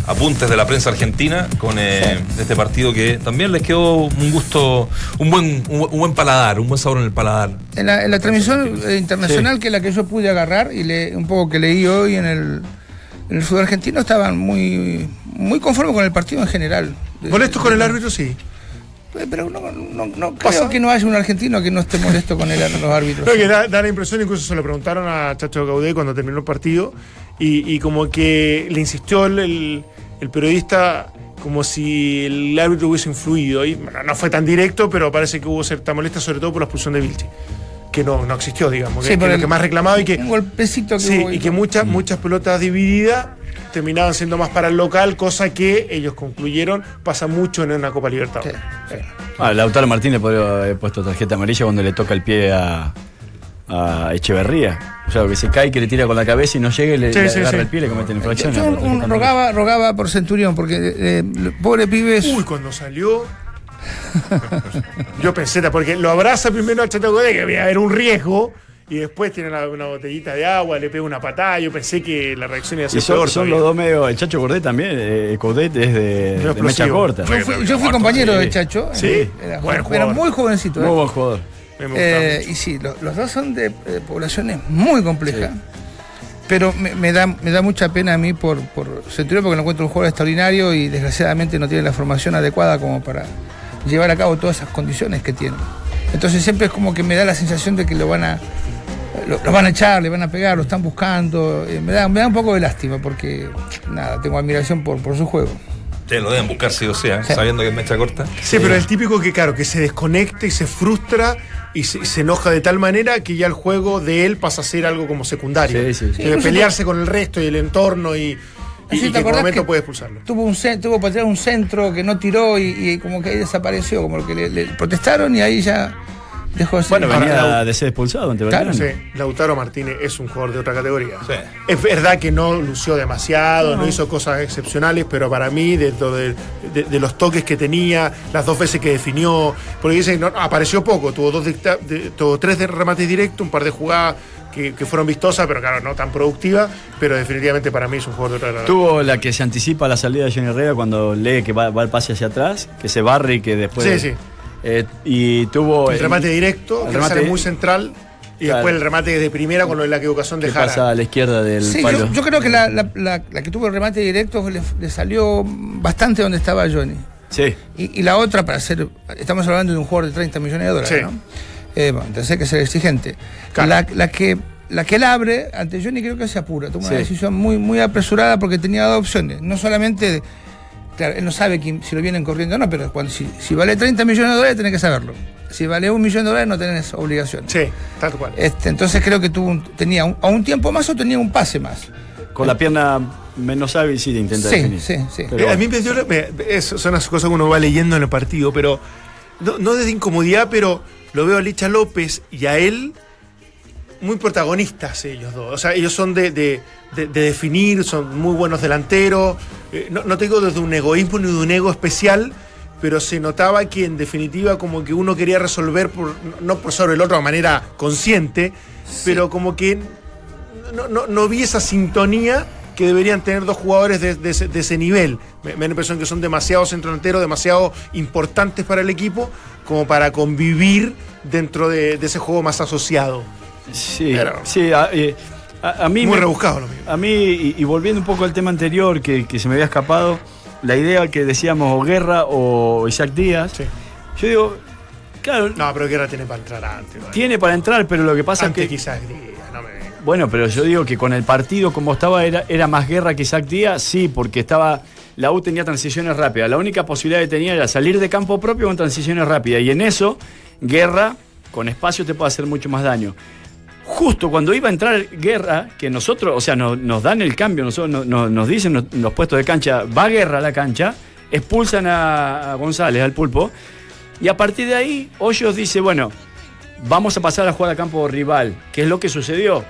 apuntes de la prensa argentina con eh, este partido que también les quedó un gusto, un buen, un, buen- un buen paladar, un buen sabor en el paladar. En la, en la transmisión eh, internacional, que es la que yo pude agarrar y le, un poco que leí hoy en el, en el fútbol argentino, estaban muy, muy conforme con el partido en general. Molestos con el árbitro, sí. Eh, Pero no, no, no ¿Pasa? que no haya un argentino que no esté molesto con el, los árbitros. Creo que da, da la impresión, incluso se lo preguntaron a Chacho Caudé cuando terminó el partido, y, y como que le insistió el, el- el periodista como si el árbitro hubiese influido. Y bueno, no fue tan directo, pero parece que hubo cierta molestia, sobre todo por la expulsión de Vilche, que no, no existió, digamos, que, Sí, que es lo el- que más reclamado y que, Un golpecito que sí, hubo. y que muchas, muchas pelotas divididas terminaban siendo más para el local, cosa que ellos concluyeron pasa mucho en una Copa Libertadores. Sí, sí. Ah, Lautaro Martínez podría haber puesto tarjeta amarilla cuando le toca el pie a, a Echeverría. O sea, que se cae, que le tira con la cabeza y no llega y le, Sí, le sí, agarra sí. el pie y le cometen infracción. Yo un- rogaba, rogaba por Centurión, porque eh, el pobre pibe es- Uy, cuando salió. Yo pensé, porque lo abraza primero al Chato Godé, que había era un riesgo, y después tiene una, una botellita de agua, le pega una patada. Yo pensé que la reacción iba a ser Y son, peor. son todavía. los dos medio. El Chacho Cordet también. Eh, Cordet es de, de mecha corta. yo fui, yo fui compañero de Chacho. Sí, eh, era, buen era muy jovencito. Muy eh. buen jugador. Me Eh, mucho. y sí, lo- los dos son de eh, poblaciones muy complejas. Pero me, me da, me da mucha pena a mí por, por Centurión porque lo encuentro un jugador extraordinario y desgraciadamente no tiene la formación adecuada como para llevar a cabo todas esas condiciones que tiene. Entonces siempre es como que me da la sensación de que lo van a lo, lo van a echar, le van a pegar, lo están buscando. Eh, me, da, me da un poco de lástima porque nada, tengo admiración por, por su juego. Sí, lo deben buscar sí o sea, Sí. sabiendo que es mecha corta. Sí, pero el típico que, claro, que se desconecta y se frustra y se, enoja de tal manera que ya el juego de él pasa a ser algo como secundario. Sí, sí, sí. Debe pelearse con el resto y el entorno y, y- Sí, y ¿te que en momento que puede expulsarlo. Tuvo un tuvo para tirar un centro que no tiró y, y como que ahí desapareció, como que le, le protestaron y ahí ya dejó de ser. Bueno, venía de ser expulsado ante Claro. Sí, Lautaro Martínez es un jugador de otra categoría. Sí. Es verdad que no lució demasiado, no. hizo cosas excepcionales, pero para mí, dentro de, de- de los toques que tenía, las dos veces que definió, porque dicen, no, apareció poco, tuvo, dos dicta- de- tuvo tres de remates directos, un par de jugadas que, que fueron vistosas, pero claro, no tan productivas, pero definitivamente para mí es un jugador de otra categoría. Tuvo la que se anticipa a la salida de Johnny Herrera cuando lee que va, va el pase hacia atrás, que se barre y que después. Sí, sí. Eh, y tuvo. El remate directo, el remate- muy central, y Claro. después el remate de primera con lo de la equivocación de que Jara. pasa a la izquierda del Sí, palo. yo, yo creo que la, la- la- la que tuvo el remate directo le, le salió bastante donde estaba Johnny. Sí. Y, y la otra, para ser. Estamos hablando de un jugador de 30 millones de dólares, Sí. ¿no? Eh, bueno, entonces hay que ser exigente. Claro. La, la que. La que él abre ante Johnny creo que se apura, toma una decisión muy, muy apresurada porque tenía dos opciones. No solamente, claro, él no sabe quién- si lo vienen corriendo o no, pero cuando, si, si vale 30 millones de dólares tenés que saberlo. Si vale un millón de dólares no tenés obligación. Sí, tal cual. Este, entonces creo que tuvo un- tenía un, a un tiempo más o tenía un pase más. Con la pierna menos hábil sí intenta Sí, definir. sí, sí. Pero Eh, a mí me dio, me- es- son las cosas que uno va leyendo en el partido, pero no, no desde incomodidad, pero lo veo a Licha López y a él muy protagonistas ellos dos. O sea, ellos son de, de- de- de definir, son muy buenos delanteros. Eh, no, no te digo desde un egoísmo ni de un ego especial, pero se notaba que en definitiva como que uno quería resolver, por, no por sobre el otro de manera consciente, pero como que no, no- no vi esa sintonía que deberían tener dos jugadores de, de ese, de ese nivel. Me, me da la impresión que son demasiado centrodelanteros, demasiado importantes para el equipo, como para convivir dentro de, de ese juego más asociado. Sí, Pero- sí, a, eh, a- a mí Muy me- rebuscado lo mío. A mí, y, y volviendo un poco al tema anterior que, que se me había escapado, la idea que decíamos o Guerra o Isaac Díaz, Sí. yo digo, claro, No, pero Guerra tiene para entrar antes. ¿vale? tiene para entrar, pero lo que pasa antes es que... quizás Díaz, no me venga. Bueno, pero yo digo que con el partido como estaba era, era más guerra que Isaac Díaz, sí, porque estaba. La U tenía transiciones rápidas. La única posibilidad que tenía era salir de campo propio con transiciones rápidas. Y en eso, guerra, con espacio te puede hacer mucho más daño. Justo cuando iba a entrar guerra, que nosotros, o sea, no- nos dan el cambio, nosotros, no- no- nos dicen los, los puestos de cancha, va guerra a la cancha, expulsan a, a González, al pulpo, y a partir de ahí, Hoyos dice, bueno, vamos a pasar a jugar a campo rival, que es lo que sucedió.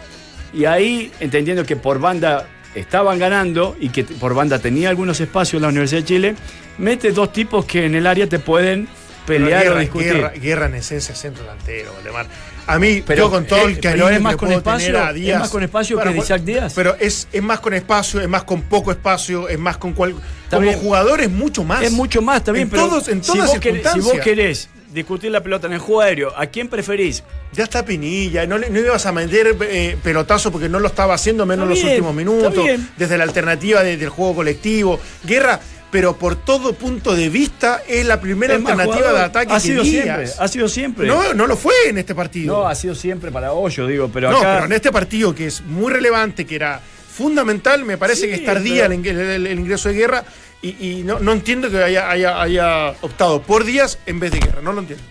Y ahí, entendiendo que por banda estaban ganando y que por banda tenía algunos espacios la Universidad de Chile, mete dos tipos que en el área te pueden pelear Pero o discutir. Guerra, Guerra en esencia es centro delantero, Valdemar. A mí, Pero, yo con todo eh, el pero cariño es que más con puedo espacio- tener a es Díaz- más con espacio que Bueno, Isaac Díaz. Pero es, es más con espacio, es más con poco espacio, es más con cual. Como jugador es mucho más. Es mucho más también, en pero todos, en si, todas vos querés, si circunstancias. vos querés discutir la pelota en el juego aéreo. ¿A quién preferís? Ya está Pinilla, no, le- no ibas a meter eh, pelotazo porque no lo estaba haciendo menos en los últimos minutos, desde la alternativa de- del juego colectivo. Guerra, pero por todo punto de vista es la primera Es alternativa jugador. de ataque ha sido siempre, ha sido siempre. No, no lo fue en este partido. No, ha sido siempre para Hoyo, digo, pero No, acá pero en este partido que es muy relevante, que era fundamental, me parece Sí, que es tardía pero- el, el- el ingreso de guerra y, y no, no entiendo que haya, haya, haya optado por Díaz en vez de guerra, no lo entiendo.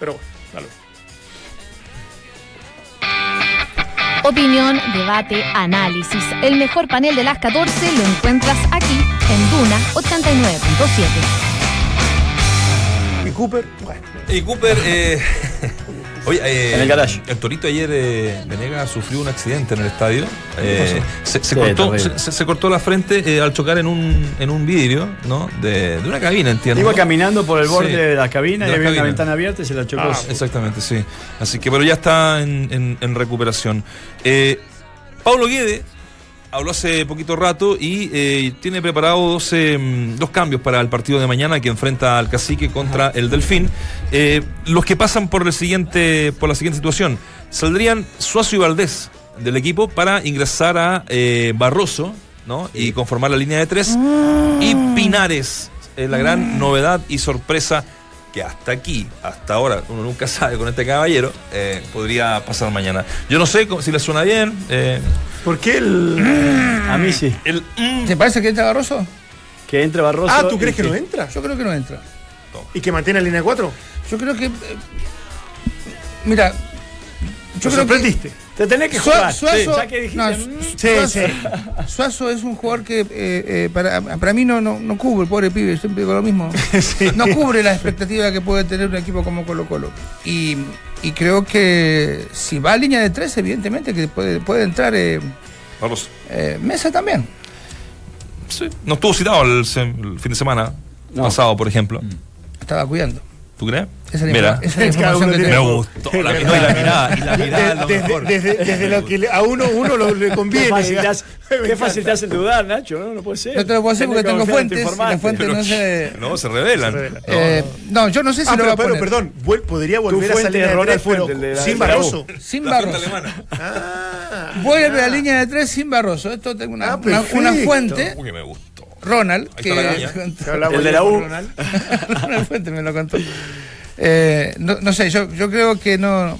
Pero bueno, dale. Opinión, debate, análisis. El mejor panel de las 14 lo encuentras aquí en Duna 89.7. Y Cooper, bueno. Y Cooper, eh, <laughs> oye, eh, En el garage. El Torito ayer, eh, Venegas, sufrió un accidente en el estadio. Eh, se, se Sí, cortó, se, se cortó la frente eh, al chocar en un, en un vidrio, ¿no? De, de una cabina, entiendo. iba caminando por el borde Sí, de la cabina de y había una cabina. ventana abierta y se la chocó. Ah, Exactamente, sí. Así que, pero ya está en, en- en recuperación. Eh, Pablo Guede habló hace poquito rato y eh, tiene preparado dos, eh, dos cambios para el partido de mañana que enfrenta al Cacique contra el Delfín. Eh, los que pasan por, el siguiente, por la siguiente situación. Saldrían Suazo y Valdés del equipo para ingresar a Barroso ¿no? y conformar la línea de tres. Y Pinares, la gran novedad y sorpresa que hasta aquí, hasta ahora, uno nunca <laughs> sabe con este caballero, eh, podría pasar mañana. Yo no sé si le suena bien. eh, ¿Por qué el.? A mí sí. el, mm, ¿Te parece que entra Barroso? Que entre Barroso. Ah, ¿tú crees que no entra? Yo creo que no entra. ¿Y que mantiene la línea de cuatro? Yo creo que. eh, mira. ¿Te Yo creo que. sorprendiste? Te tenés que jugar. Suazo, Ya que dijiste, no, mm, Sí, Suazo, sí. Suazo es un jugador que eh, eh, para, para mí no, no, no cubre, pobre pibe, siempre digo lo mismo. <laughs> No cubre la expectativa que puede tener un equipo como Colo Colo. Y, y creo que si va a línea de tres, evidentemente que puede, puede entrar eh, eh, Mesa también. Sí. No estuvo citado el, el fin de semana No. pasado, por ejemplo. Estaba cuidando. ¿Tú crees? Esa es la, Mira, esa es la que me gustó. La, no, y la mirada, y la mirada es lo desde, mejor. desde- desde lo que a uno, uno lo, le Qué conviene. fácil, te diga. hace, Me qué fácil te hace dudar, Nacho. No, no puede ser. No te lo puedo decir Tenés porque que tengo fuentes. y las fuentes no se. No, se revelan. Se revela. Eh, no, yo no sé si Ah, lo va pero, a pero poner. perdón, podría volver a fuente salir de tres, pero Fuente, el de la- sin. Barroso. Sin Barroso. Ah, Vuelve a la línea de tres sin Barroso. Esto tengo una, Ah, fuente, Uy, me gustó. Ronald, que <laughs> El de la U. Ronald. <laughs> Ronald Fuente me lo contó. Eh, no, no sé, yo, yo creo que no.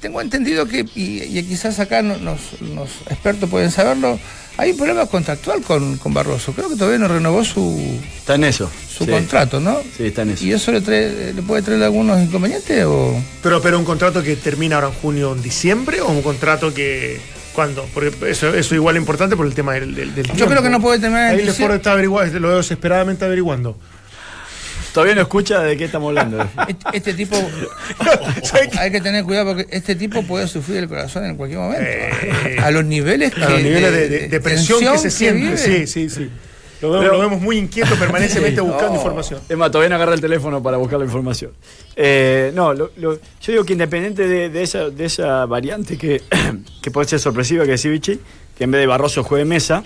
Tengo entendido que, y, y quizás acá no- los, los expertos pueden saberlo, hay un problema contractual con, con Barroso. Creo que todavía no renovó su, Está en eso. su Sí. contrato, ¿no? Sí, está en eso. ¿Y eso le, trae- le puede traer algunos inconvenientes? O... Pero, pero un contrato que termina ahora en junio o en diciembre o un contrato que. ¿Cuándo? Porque eso, eso igual es importante por el tema del, del, del Yo tiempo. creo que no puede en Ahí. Lefort está averiguando, lo veo desesperadamente averiguando. Todavía no escucha de qué estamos hablando. <laughs> Este, este tipo, <laughs> hay que tener cuidado porque este tipo puede sufrir el corazón en cualquier momento. Eh, a los niveles que, A los niveles de, de- de presión que se siente. Sí, sí, sí. Lo vemos, Pero- lo vemos muy inquieto permanentemente <laughs> Sí. buscando No. información. Es más, todavía no agarra el teléfono para buscar la información. Eh, no, lo- lo- yo digo que independiente de, de esa, de esa variante que, <clears throat> que puede ser sorpresiva que decía Vichy, que en vez de Barroso juegue mesa,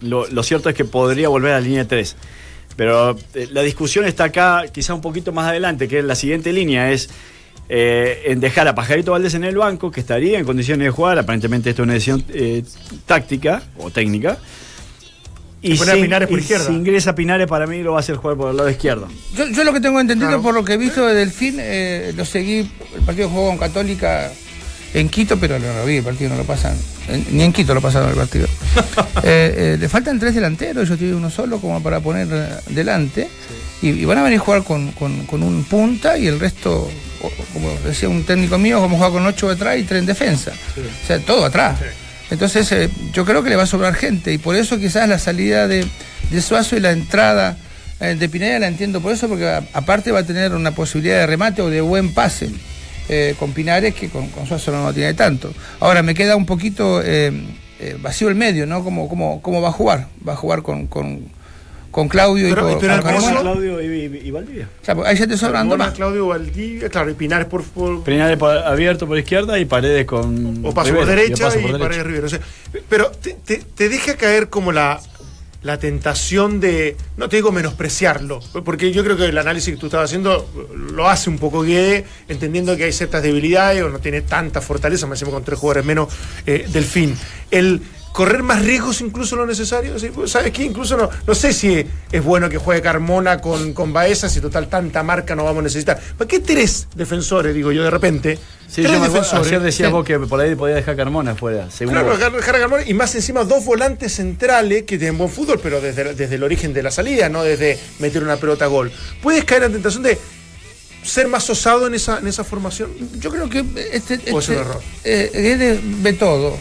lo, lo cierto es que podría volver a la línea 3. Pero eh, la discusión está acá, quizá un poquito más adelante, que es la siguiente línea, es eh, en dejar a Pajarito Valdés en el banco, que estaría en condiciones de jugar, aparentemente esto es una decisión eh, táctica o técnica. Y a si- Pinares por y izquierda. Si ingresa Pinares, para mí lo va a hacer jugar por el lado izquierdo. Yo, yo lo que tengo entendido Claro. por lo que he visto de Delfín, eh, lo seguí, el partido jugó con Católica en Quito, pero no lo vi, el partido no lo pasan, en- ni en Quito lo pasaron el partido. <laughs> Eh, eh, le faltan tres delanteros, yo tiene uno solo como para poner eh, delante, y, y van a venir a jugar con, con- con un punta y el resto, como decía un técnico mío, vamos a jugar con ocho atrás y tres en defensa. O sea, todo atrás. Entonces, eh, yo creo que le va a sobrar gente y por eso quizás la salida de, Suazo y la entrada eh, de Pineda la entiendo por eso, porque aparte va a tener una posibilidad de remate o de buen pase eh, con Pinares que con, Suazo no tiene tanto. Ahora me queda un poquito vacío el medio, ¿no? ¿Cómo, cómo, cómo va a jugar? Va a jugar con, con, con Claudio Pero- y con, pero Claudio y, Valdivia. Claro, ahí ya te sobran dos Carmona, más. Claudio Valdivia, claro, y Pinares por, por- Pinares por- abierto por izquierda y Paredes con. o paso Rivera, por derecha paso y Paredes Rivera. O sea, pero te, te- te deja caer como la la tentación de, no te digo menospreciarlo, porque yo creo que el análisis que tú estabas haciendo lo hace un poco Guede, entendiendo que hay ciertas debilidades o no tiene tanta fortaleza, me decimos con tres jugadores menos eh, del fin. El correr más riesgos incluso lo necesario. ¿sí? Pues, ¿Sabes qué? Incluso no, no sé si es bueno que juegue Carmona con, con Baeza, si total tanta marca no vamos a necesitar. ¿Para qué tres defensores, digo yo de repente? Sí, tres yo defensores. ayer decías Sí. vos que por ahí podía dejar Carmona afuera. según Claro, dejar a Carmona y más encima dos volantes centrales que tienen buen fútbol, pero desde, desde el origen de la salida, no desde meter una pelota a gol. ¿Puedes caer en tentación de ser más osado en esa, en esa formación? Yo creo que este, ¿O es este un error? eh, ve todo.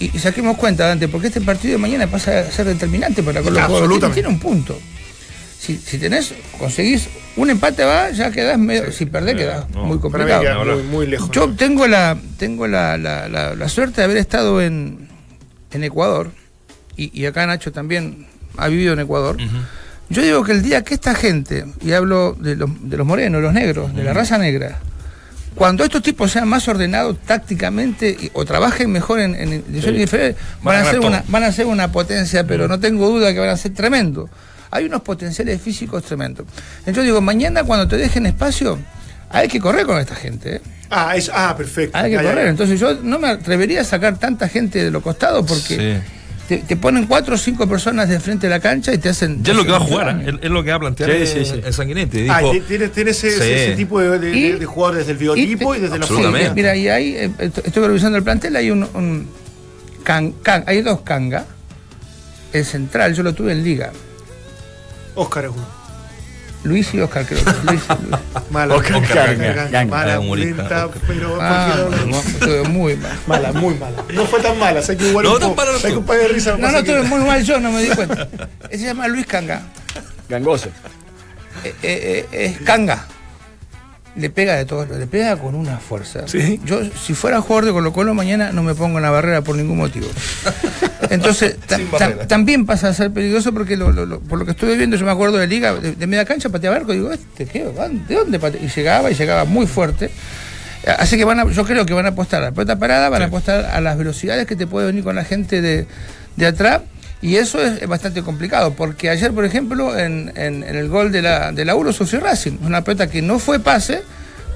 Y, y saquemos cuenta, Dante, porque este partido de mañana pasa a ser determinante para Colo Colo. Tiene, Absolutamente. tiene un punto. Si, si tenés, conseguís un empate va, ya quedás medio. Si perdés, quedás no. muy complicado. queda muy, muy lejos. Yo ¿no? tengo la, tengo la, la- la- la suerte de haber estado en, en Ecuador, y, y acá Nacho también ha vivido en Ecuador. Yo digo que el día que esta gente, y hablo de los, de los morenos, los negros, de la raza negra, cuando estos tipos sean más ordenados tácticamente y- o trabajen mejor en, en divisiones inferiores, Van van, a ser una, van a ser una potencia, pero no tengo duda que van a ser tremendos. Hay unos potenciales físicos tremendos. Entonces digo, mañana cuando te dejen espacio, hay que correr con esta gente. ¿eh? Ah, es, ah, perfecto. Hay que correr. Entonces yo no me atrevería a sacar tanta gente de los costados porque Sí. Te, te ponen cuatro o cinco personas de frente de la cancha y te hacen... Ya es lo que va a jugar, es, es lo que va a plantear Sí, sí, sí. el Sanguinetti. Ah, tiene, tiene ese, Sí. ese- ese tipo de, de- Y- de jugadores desde el biotipo y, desde la forma. Mira, y ahí eh, estoy estoy revisando el plantel, hay un, un can- can- hay dos canga. El central, yo lo tuve en liga. Oscar es uno. Luis y Oscar, creo. que. Luis, Luis. <laughs> Mala, Oscar Oscar, Ganga, Ganga, Ganga. mala, lenta, Oscar. pero Ah, no- muy mal. <laughs> mala, muy mala. No fue tan mala, sé que igual No, un no hay que estuvo. un par de risas. No, no, estuve muy mal yo, no me di cuenta. Ese se llama Luis Canga. Gangoso. Eh, eh, eh, es Canga. Le pega de todo, le pega con una fuerza. Sí. Yo, si fuera jugador de Colo Colo, mañana no me pongo en la barrera por ningún motivo. Entonces, <laughs> ta- ta- también pasa a ser peligroso porque lo- lo- lo- por lo que estuve viendo, yo me acuerdo de liga, de, de media cancha, pateaba arco, digo, este, ¿qué? ¿De dónde? Y llegaba, y llegaba muy fuerte. Así que van a, yo creo que van a apostar a la pelota parada, van a apostar a las velocidades que te puede venir con la gente de, de atrás. Y eso es, es bastante complicado, porque ayer, por ejemplo, en, en- en el gol de la, de la U lo sufrió Racing. Una pelota que no fue pase,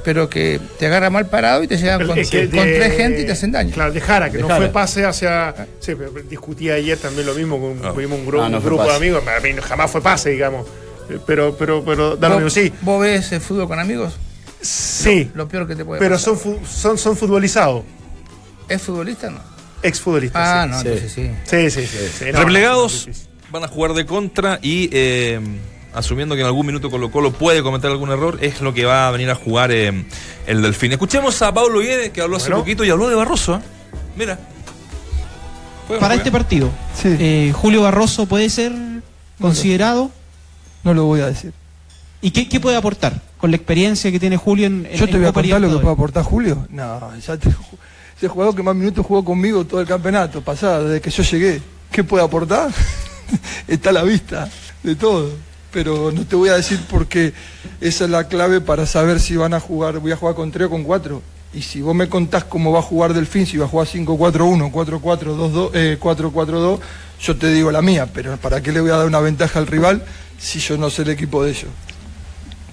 pero que te agarra mal parado y te llegan Pero con, es que con de- tres gente y te hacen daño. Claro, de Jara, que De no Jara. fue pase hacia. Sí, pero discutí ayer también lo mismo con No. un, grupo Ah, no un fue grupo de amigos. A mí jamás fue pase, digamos. Eh, Pero, pero, pero, da lo mismo, ¿Vos, sí. vos ves el fútbol con amigos? Sí, Lo peor que te puede pero pasar. son, fu- son, son futbolizados, ¿Es futbolista no? Exfutbolistas. Ah, sí. no, Sí. entonces sí. Sí, sí, sí. sí, no, Replegados van a jugar de contra y eh, asumiendo que en algún minuto Colo Colo puede cometer algún error, es lo que va a venir a jugar eh, el Delfín. Escuchemos a Pablo Guedes, que habló hace Bueno. poquito y habló de Barroso. ¿eh? Mira. Para este partido, Sí. eh, Julio Barroso puede ser considerado. No lo voy a decir. ¿Y qué, qué puede aportar con la experiencia que tiene Julio en, en Yo te voy a contar lo que puede aportar Julio. No, ya te, ese jugador que más minutos jugó conmigo todo el campeonato pasado, desde que yo llegué. ¿Qué puede aportar? <laughs> Está a la vista de todo. Pero no te voy a decir porque esa es la clave para saber si van a jugar, voy a jugar con 3 o con 4. Y si vos me contás cómo va a jugar Delfín, si va a jugar 5-4-1, 4-4-2-2, eh, 4-4-2, yo te digo la mía. Pero ¿para qué le voy a dar una ventaja al rival si yo no sé el equipo de ellos?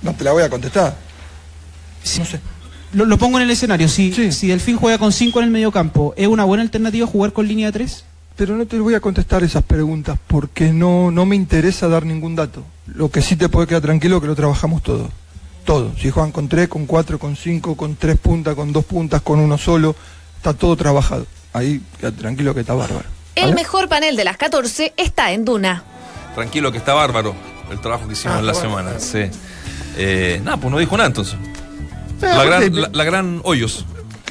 No te la voy a contestar. No sé. Lo, lo pongo en el escenario. Si, Sí. si Delfín juega con 5 en el medio campo, ¿es una buena alternativa jugar con línea de 3? Pero no te voy a contestar esas preguntas porque no, no me interesa dar ningún dato. Lo que sí te puede quedar tranquilo que lo trabajamos todo. Todo. Si juegan con tres, con cuatro, con cinco, con tres puntas, con dos puntas, con uno solo, está todo trabajado. Ahí queda tranquilo que está bárbaro. El ¿Vale? mejor panel de las 14 está en Duna. Tranquilo, que está bárbaro el trabajo que hicimos Ah, en la semana. Sí. Eh, nada, pues no dijo nada entonces. La gran, aparte, la, la gran Hoyos.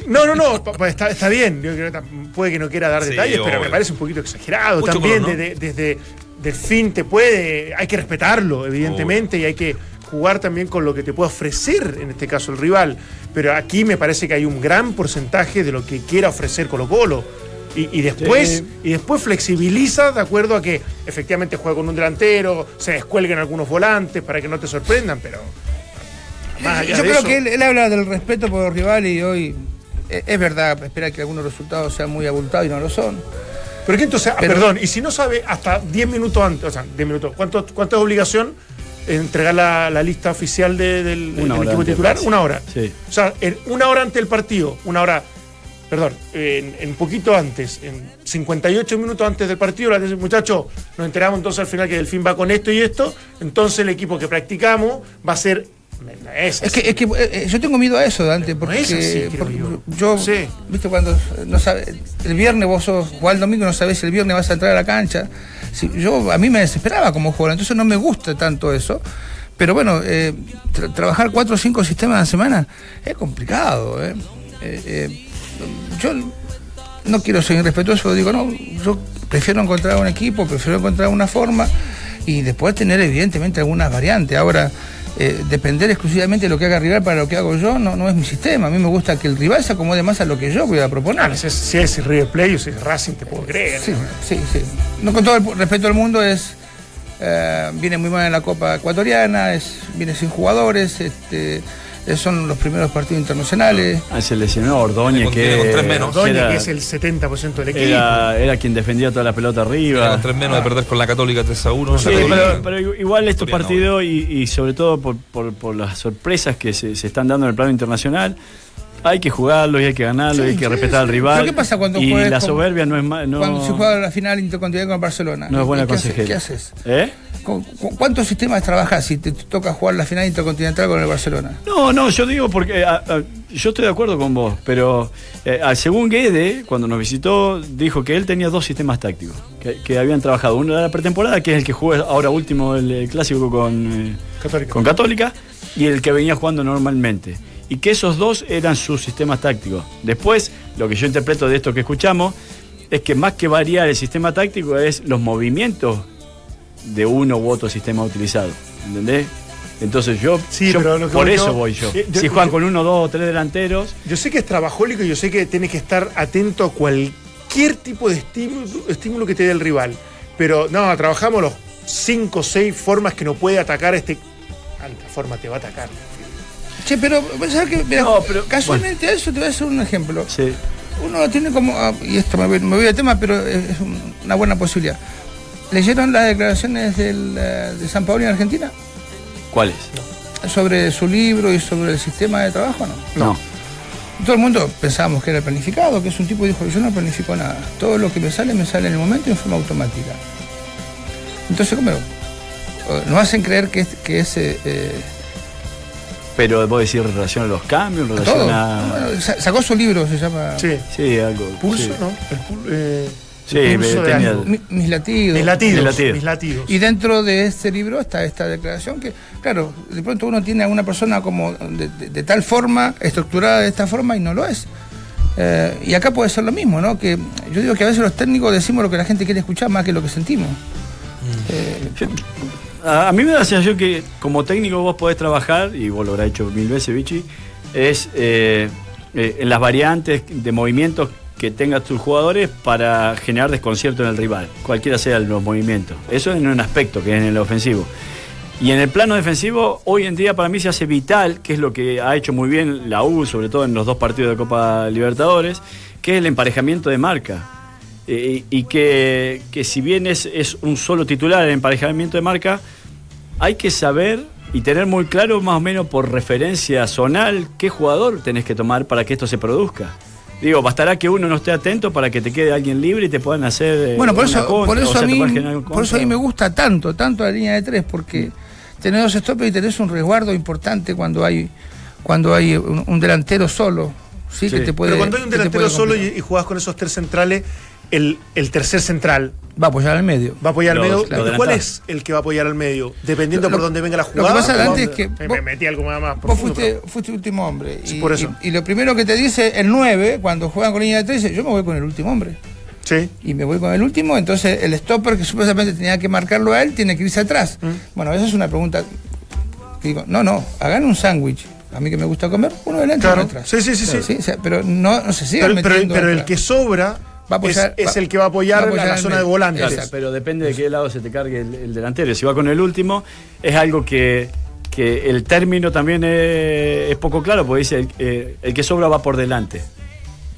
No, no, no, pa- pa- está, está bien. Yo creo que tam- puede que no quiera dar Sí, detalles, pero me parece un poquito exagerado. Mucho También color, ¿no? desde, desde del fin te puede, hay que respetarlo, evidentemente, y hay que jugar también con lo que te puede ofrecer, en este caso el rival. Pero aquí me parece que hay un gran porcentaje de lo que quiera ofrecer Colo Colo. Y, y después, Sí. y después flexibiliza de acuerdo a que efectivamente juega con un delantero, se descuelguen algunos volantes para que no te sorprendan, pero más allá Yo de creo eso- que él, él habla del respeto por los rivales y hoy eh, es verdad, espera que algunos resultados sean muy abultados y no lo son. Pero que entonces, ah, Pero- perdón, y si no sabe hasta 10 minutos antes, o sea, 10 minutos, ¿cuánto, cuánto es obligación entregar la, la lista oficial de- del, equipo titular? Una hora. Sí. O sea, en una hora antes del partido, una hora, perdón, en, en poquito antes, en 58 minutos antes del partido, dicen, muchachos, nos enteramos entonces al final que Delfín va con esto y esto, entonces el equipo que practicamos va a ser... Es, Es que, es que eh, eh, yo tengo miedo a eso, Dante, porque, es así, porque yo. yo, Sí. viste, cuando no sabe, el viernes vos sos, jugás el domingo, no sabés si el viernes vas a entrar a la cancha. Si- yo, a mí me desesperaba como jugador, entonces no me gusta tanto eso. Pero bueno, eh, tra- trabajar cuatro o cinco sistemas a la semana es complicado. eh, yo no quiero ser irrespetuoso, digo, no, yo prefiero encontrar un equipo, prefiero encontrar una forma y después tener evidentemente algunas variantes. Ahora, eh, depender exclusivamente de lo que haga el rival para lo que hago yo no, no es mi sistema. A mí me gusta que el rival se acomode más a lo que yo voy a proponer. Ah, si es, si es River Plate o si es Racing, te puedo creer. Sí, sí, sí. No con todo el respeto al mundo es eh, viene muy mal en la Copa Ecuatoriana, es viene sin jugadores, este, son los primeros partidos internacionales. Ah, se lesionó Ordóñez, que, con tres menos. que Ordóñez, era, que es el 70% del equipo. era, era quien defendía toda la pelota arriba. Con tres menos de perder con la Católica 3 a 1. Sí, pero, pero igual estos partidos y, y sobre todo por, por- por las sorpresas que se, se están dando en el plano internacional, hay que jugarlo y hay que ganarlo y hay que sí, respetar al rival. ¿Pero qué pasa cuando y la con- soberbia no es más. No, Cuando se juega la final intercontinental con Barcelona. no es buena ¿Y qué haces? consejera. ¿Qué haces? ¿Eh? ¿Con- con ¿Cuántos sistemas trabajas si te toca jugar la final intercontinental con el Barcelona? No, no, yo digo porque a- a- yo estoy de acuerdo con vos, pero eh, a- según Guede, cuando nos visitó, dijo que él tenía dos sistemas tácticos que, que habían trabajado. Uno era la pretemporada, que es el que juega ahora último el, clásico con, eh, Católica. con Católica, y el que venía jugando normalmente. Y que esos dos eran sus sistemas tácticos. Después, lo que yo interpreto de esto que escuchamos, es que más que variar el sistema táctico es los movimientos de uno u otro sistema utilizado. ¿Entendés? Entonces yo, Sí, yo- pero por eso yo- voy yo. eh, yo- si juegan con uno, dos o tres delanteros, Yo sé que es trabajólico y yo sé que tienes que estar atento a cualquier tipo de estímulo, estímulo que te dé el rival. Pero no, trabajamos los cinco o seis formas que no puede atacar este. Tanta forma te va a atacar. Che, pero, ¿sabes qué? Mira, No, pero- casualmente a eso te voy a hacer un ejemplo. sí. Uno tiene como, ah, y esto me voy, me voy de tema, pero es es un- una buena posibilidad. ¿Leyeron las declaraciones del, eh, de San Paolo en Argentina? ¿Cuáles? Sobre su libro y sobre el sistema de trabajo, ¿no? No. Todo el mundo pensábamos que era planificado, que es un tipo que dijo, yo no planifico nada. Todo lo que me sale, me sale en el momento y en forma automática. Entonces, ¿cómo? Nos hacen creer que es, que es eh, eh, Pero vos decís en relación a los cambios, en relación todo. a. Bueno, sa- sacó su libro, se llama Sí. Sí, algo. Pulso, sí. ¿no? El pul- eh, Sí, el pulso tenía- Mis latidos. Mis latidos. Mis latidos. Mis latidos. Y dentro de este libro está esta declaración que, claro, de pronto uno tiene a una persona como de, de- de tal forma, estructurada de esta forma y no lo es. Eh, y acá puede ser lo mismo, ¿no? Que yo digo que a veces los técnicos decimos lo que la gente quiere escuchar más que lo que sentimos. Eh, A, mí me da la sensación que como técnico vos podés trabajar, y vos lo habrás hecho mil veces, Vichy, es eh, eh, en las variantes de movimientos que tengas tus jugadores para generar desconcierto en el rival, cualquiera sean los movimientos. Eso en un aspecto que es en el ofensivo. Y en el plano defensivo, hoy en día para mí se hace vital, que es lo que ha hecho muy bien la U, sobre todo en los dos partidos de Copa Libertadores, que es el emparejamiento de marca. Eh, y que, que si bien es, es un solo titular el emparejamiento de marca, hay que saber y tener muy claro más o menos por referencia zonal qué jugador tenés que tomar para que esto se produzca. Digo, bastará que uno no esté atento para que te quede alguien libre y te puedan hacer. eh, bueno, por eso, contra, por o eso, sea, a mí, por eso a mí me gusta tanto, tanto la línea de tres, porque tenés dos stoppers y tenés un resguardo importante cuando hay, cuando hay un, un delantero solo. ¿sí? Sí. Que te puede, Pero cuando hay un delantero solo y, y jugás con esos tres centrales, el, el tercer central Va a apoyar al medio. va a apoyar al medio. ¿Cuál es el que va a apoyar al medio? Dependiendo Lo- por dónde venga la lo que jugada. pasa, ¿o es que me, vos- me metí algo más, más Vos fuiste, pero- fuiste último hombre. Sí, y, por eso. Y, y lo primero que te dice el 9, cuando juegan con línea de 13, yo me voy con el último hombre. Sí. Y me voy con el último, entonces el stopper que supuestamente tenía que marcarlo a él, tiene que irse atrás. Mm. Bueno, esa es una pregunta. que Digo, no, no, hagan un sándwich. A mí que me gusta comer, uno delante y Claro. uno atrás. Sí, sí, sí, sí. o sea, pero no, no se sigan Pero, pero- metiendo pero el que sobra Va a apoyar- es, es va- el que va a apoyar, va a apoyar la zona de volantes. Pero depende de qué lado se te cargue el, el delantero. Si va con el último, es algo que, que el término también es, es poco claro, porque dice el, eh, el que sobra va por delante.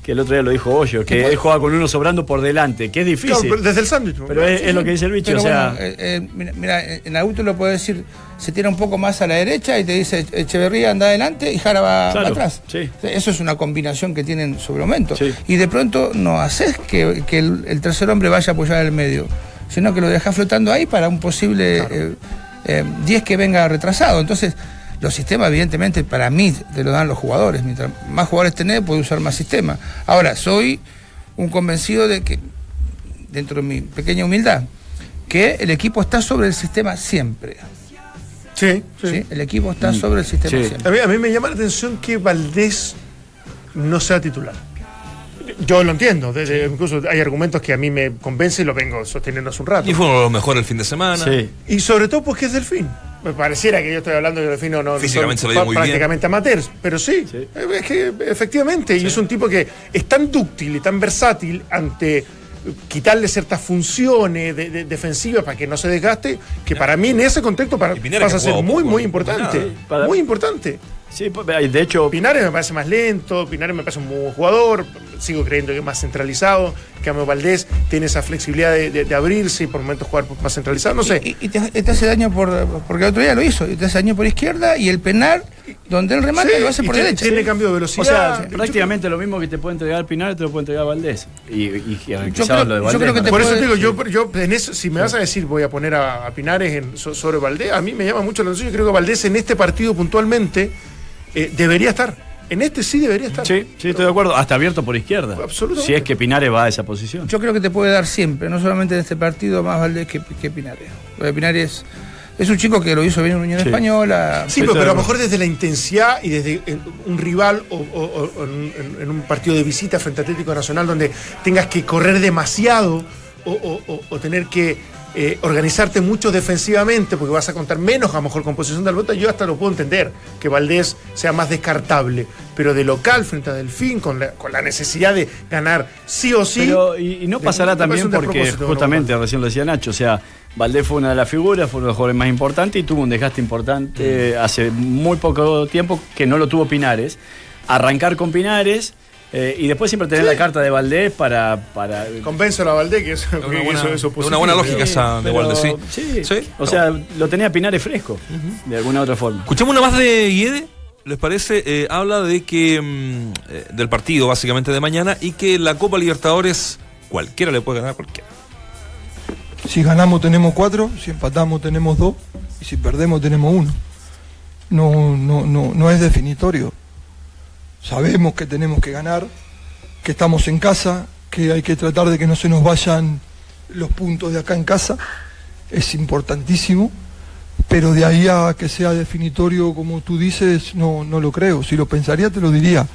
Que el otro día lo dijo Hoyo, que él juega con uno sobrando por delante, que es Claro, difícil. pero desde el sándwich. pero es, es lo que dice el bicho, Pero o sea, bueno, eh, eh, mira, mira, en auto lo puede decir, se tira un poco más a la derecha y te dice Echeverría anda adelante y Jara va, Claro, va atrás. sí. Eso es una combinación que tienen sobre momento. Sí. Y de pronto no haces que, que el, el tercer hombre vaya a apoyar el medio, sino que lo dejas flotando ahí para un posible eh, eh, 10 que venga retrasado. Entonces, los sistemas, evidentemente, para mí te lo dan los jugadores. Mientras más jugadores tenés, puedes usar más sistemas. Ahora, soy un convencido de que, dentro de mi pequeña humildad, que el equipo está sobre el sistema siempre. Sí, sí. ¿sí? El equipo está sobre el sistema Sí. siempre. A mí, a mí me llama la atención que Valdés no sea titular. Yo lo entiendo, desde- incluso hay argumentos que a mí me convencen y lo vengo sosteniendo hace un rato. Y fue uno de los mejores el fin de semana. sí. Y sobre todo porque es Delfín. Me pareciera que yo estoy hablando de Delfín no, no Físicamente son se lo dio pa- muy bien. prácticamente amateurs, pero sí, Sí. eh, es que efectivamente, y es un tipo que es tan dúctil y tan versátil ante quitarle ciertas funciones de- de- defensivas para que no se desgaste, que para mí en ese contexto para- pasa a ser muy, muy importante. nada. Para- Muy importante. Sí, pues, de hecho, Pinares me parece más lento, Pinares me parece un muy buen jugador, sigo creyendo que es más centralizado, que Cambio Valdés tiene esa flexibilidad de, de- de abrirse y por momentos jugar más centralizado, no sé. Y, y te, y te hace daño por. Porque el otro día lo hizo. Y te hace daño por izquierda y el penal, donde él remata, Sí, lo hace por derecha. Tiene cambio de o velocidad. sea, prácticamente lo mismo que te puede entregar Pinar, te lo puede entregar Valdés. Y, y, y creo- quizás lo de yo Valdés. creo que ¿no? te Por eso te digo, yo, yo en eso, si me vas a decir voy a poner a, a Pinares en, so- sobre Valdés, a mí me llama mucho la atención. Yo creo que Valdés en este partido puntualmente eh, debería estar. En este sí debería estar. Sí, sí, estoy de acuerdo. Hasta abierto por izquierda. Absolutamente. Si es que Pinares va a esa posición. Yo creo que te puede dar siempre, no solamente en este partido, más Valdés que, que Pinares. De Pinares es un chico que lo hizo bien en Unión Sí. Española. Sí, pero, pero a lo mejor desde la intensidad y desde eh, un rival o, o- o en, en- en un partido de visita frente a Atlético Nacional donde tengas que correr demasiado o, o- o- o tener que eh, organizarte mucho defensivamente porque vas a contar menos a lo mejor con posición de pelota, yo hasta lo puedo entender, que Valdés sea más descartable, pero de local frente a Delfín, con la, con la necesidad de ganar sí o sí. Pero, y, y no pasará también porque justamente, ¿no? recién lo decía Nacho, o sea, Valdés fue una de las figuras, fue uno de los jugadores más importantes y tuvo un desgaste importante hace muy poco tiempo que no lo tuvo Pinares. Arrancar con Pinares eh, y después siempre tener la carta de Valdés para... para Convenzo a Valdés que eso, Una buena, eso- eso es una buena lógica esa de pero- Valdés, sí. sí. Sí. O sea, lo tenía Pinares fresco, de alguna otra forma. Escuchemos una más de Guede. ¿Les parece? Eh, habla de que mm, eh, del partido básicamente de mañana y que la Copa Libertadores cualquiera le puede ganar a cualquiera. Si ganamos tenemos cuatro, si empatamos tenemos dos y si perdemos tenemos uno. No, no, no, no es definitorio. Sabemos que tenemos que ganar, que estamos en casa, que hay que tratar de que no se nos vayan los puntos de acá en casa. Es importantísimo, pero de ahí a que sea definitorio como tú dices, no, no lo creo. Si lo pensaría te lo diría,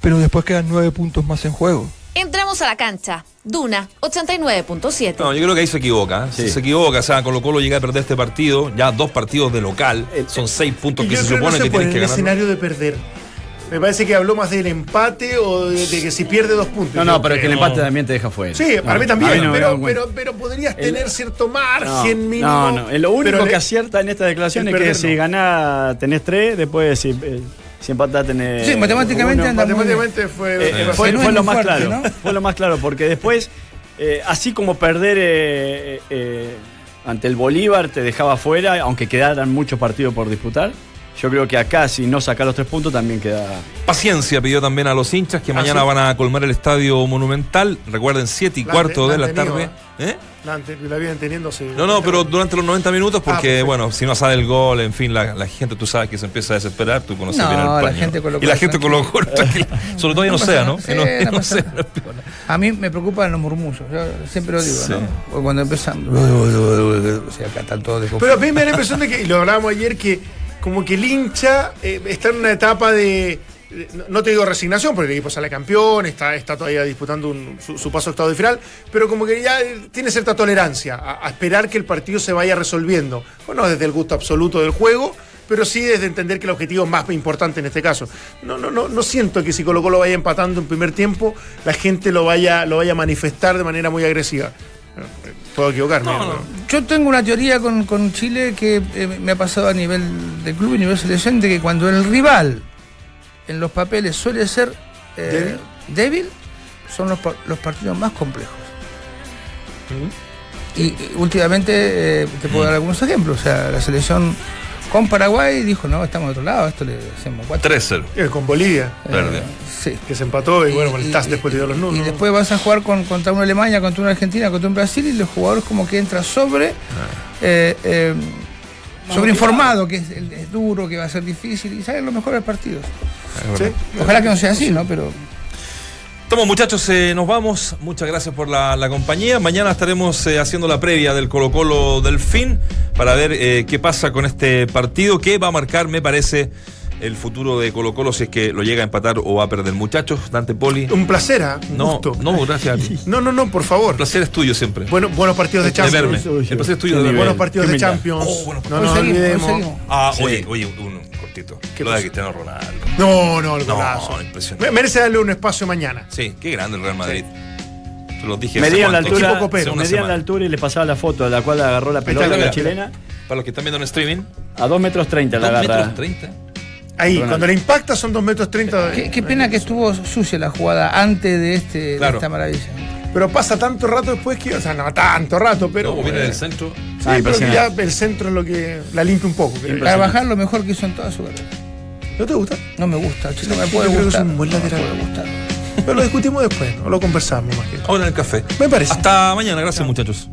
pero después quedan nueve puntos más en juego. Entramos a la cancha. Duna 89.7. No, yo creo que ahí se equivoca. ¿eh? Sí. Se equivoca. O sea, Colo Colo llega a perder este partido, ya dos partidos de local. Son seis puntos Y que se supone no que se pone tienes en que el ganar. escenario de perder. Me parece que habló más del empate o de, de que si pierde dos puntos. No, no, pero es que el empate también te deja fuera. Sí, para No, mí también, mí no pero, pero, pero podrías El- tener cierto No, margen mínimo. no, no. Lo único que le- acierta en esta declaración es que si no. ganás tenés tres, después si, eh, si empatás tenés. Sí, matemáticamente uno. Matemáticamente fue, Eh, fue eh, así. fue, no fue es lo más fuerte, claro. ¿no? Fue lo más claro, porque después, eh, así como perder eh, eh, ante el Bolívar te dejaba fuera, aunque quedaran muchos partidos por disputar. Yo creo que acá, si no sacar los tres puntos, también queda. Paciencia pidió también a los hinchas que Ah, mañana sí. van a colmar el estadio monumental. Recuerden, 7 y La cuarto de la la tenido, tarde. ¿Eh? La, la vienen teniendo No, no, pero durante los 90 minutos, porque, bueno, si no sale el gol, en fin, la, la gente, tú sabes que se empieza a desesperar, tú conoces No, bien el la paño. gente colocó Y la gente tranquila. colocó tranquila. Sobre todo ya no pasa sea, nada. ¿no? Sí, Que no, piola. A mí me preocupan los murmullos, yo siempre lo digo, Sí. ¿no? Cuando empiezan. O sea, acá están todos Pero a mí me da la impresión de que, y lo hablábamos ayer, que como que el hincha eh, está en una etapa de, no- te digo resignación, porque el equipo sale campeón, está, está todavía disputando un- su, su paso a octavo de final, pero como que ya tiene cierta tolerancia a, a esperar que el partido se vaya resolviendo. Bueno, desde el gusto absoluto del juego, pero sí desde entender que el objetivo es más importante en este caso. No, no, no, no siento que si Colo Colo vaya empatando en primer tiempo, la gente lo vaya, lo vaya a manifestar de manera muy agresiva. Puedo equivocarme. No. Yo tengo una teoría con, con Chile que eh, me ha pasado a nivel de club y nivel selección, de que cuando el rival en los papeles suele ser eh, débil, son los, los partidos más complejos. Y, y últimamente eh, te puedo dar algunos ejemplos. O sea, la selección con Paraguay dijo, no, estamos de otro lado, esto le hacemos cuatro. 3-0. Eh, con Bolivia, Verde. Sí. que se empató y, bueno, con el TAS después le dio los y números. después vas a jugar con, contra una Alemania, contra una Argentina, contra un Brasil y los jugadores como que entran sobre eh, eh, sobreinformado, que es, el- es duro, que va a ser difícil y salen los mejores partidos. Sí. Ojalá que no sea así, ¿no? Pero Estamos muchachos, eh, nos vamos. Muchas gracias por la, la compañía. Mañana estaremos eh, haciendo la previa del Colo Colo del fin para ver eh, qué pasa con este partido que va a marcar, me parece, el futuro de Colo Colo si es que lo llega a empatar o va a perder. Muchachos, Dante Poli. Un placer, ¿ah? un No, gusto. no, gracias a <laughs> ti. No, no, no, por favor. El placer es tuyo siempre. Bueno, buenos partidos de de verme. Champions. El placer es tuyo de. Buenos partidos de. Champions. Oh, buenos no olvidemos. seguimos. Ah, Sí. oye, oye, un, un cortito. ¿Qué Lo de cosa? Cristiano Ronaldo. No, no, el No, golazo. impresionante. Me- Merece darle un espacio mañana. Sí, qué grande el Real Madrid. Te lo dije Medían la altura, medían la altura y le pasaba la foto a la cual agarró la pelota la chilena. Para los que están viendo en streaming, A 2 metros 30 la 2 agarra. metros 30. Ahí, Ronaldo. cuando le impacta son 2 metros 30. qué, qué pena que estuvo sucia la jugada antes de, este, de esta maravilla. Pero pasa tanto rato después que. O sea, no tanto rato, pero. Pero viene eh, del centro. Sí, Ah, pero que ya el centro es lo que la limpia un poco. Carvajal lo mejor que hizo en toda su carrera. ¿No te gusta? No me gusta, chico, no me Yo puede creo que es gustar. un buen no me lateral. puede gustar. Pero lo discutimos después, ¿no? Lo conversamos más que. Ahora en el café. Me parece. Hasta mañana, gracias muchachos.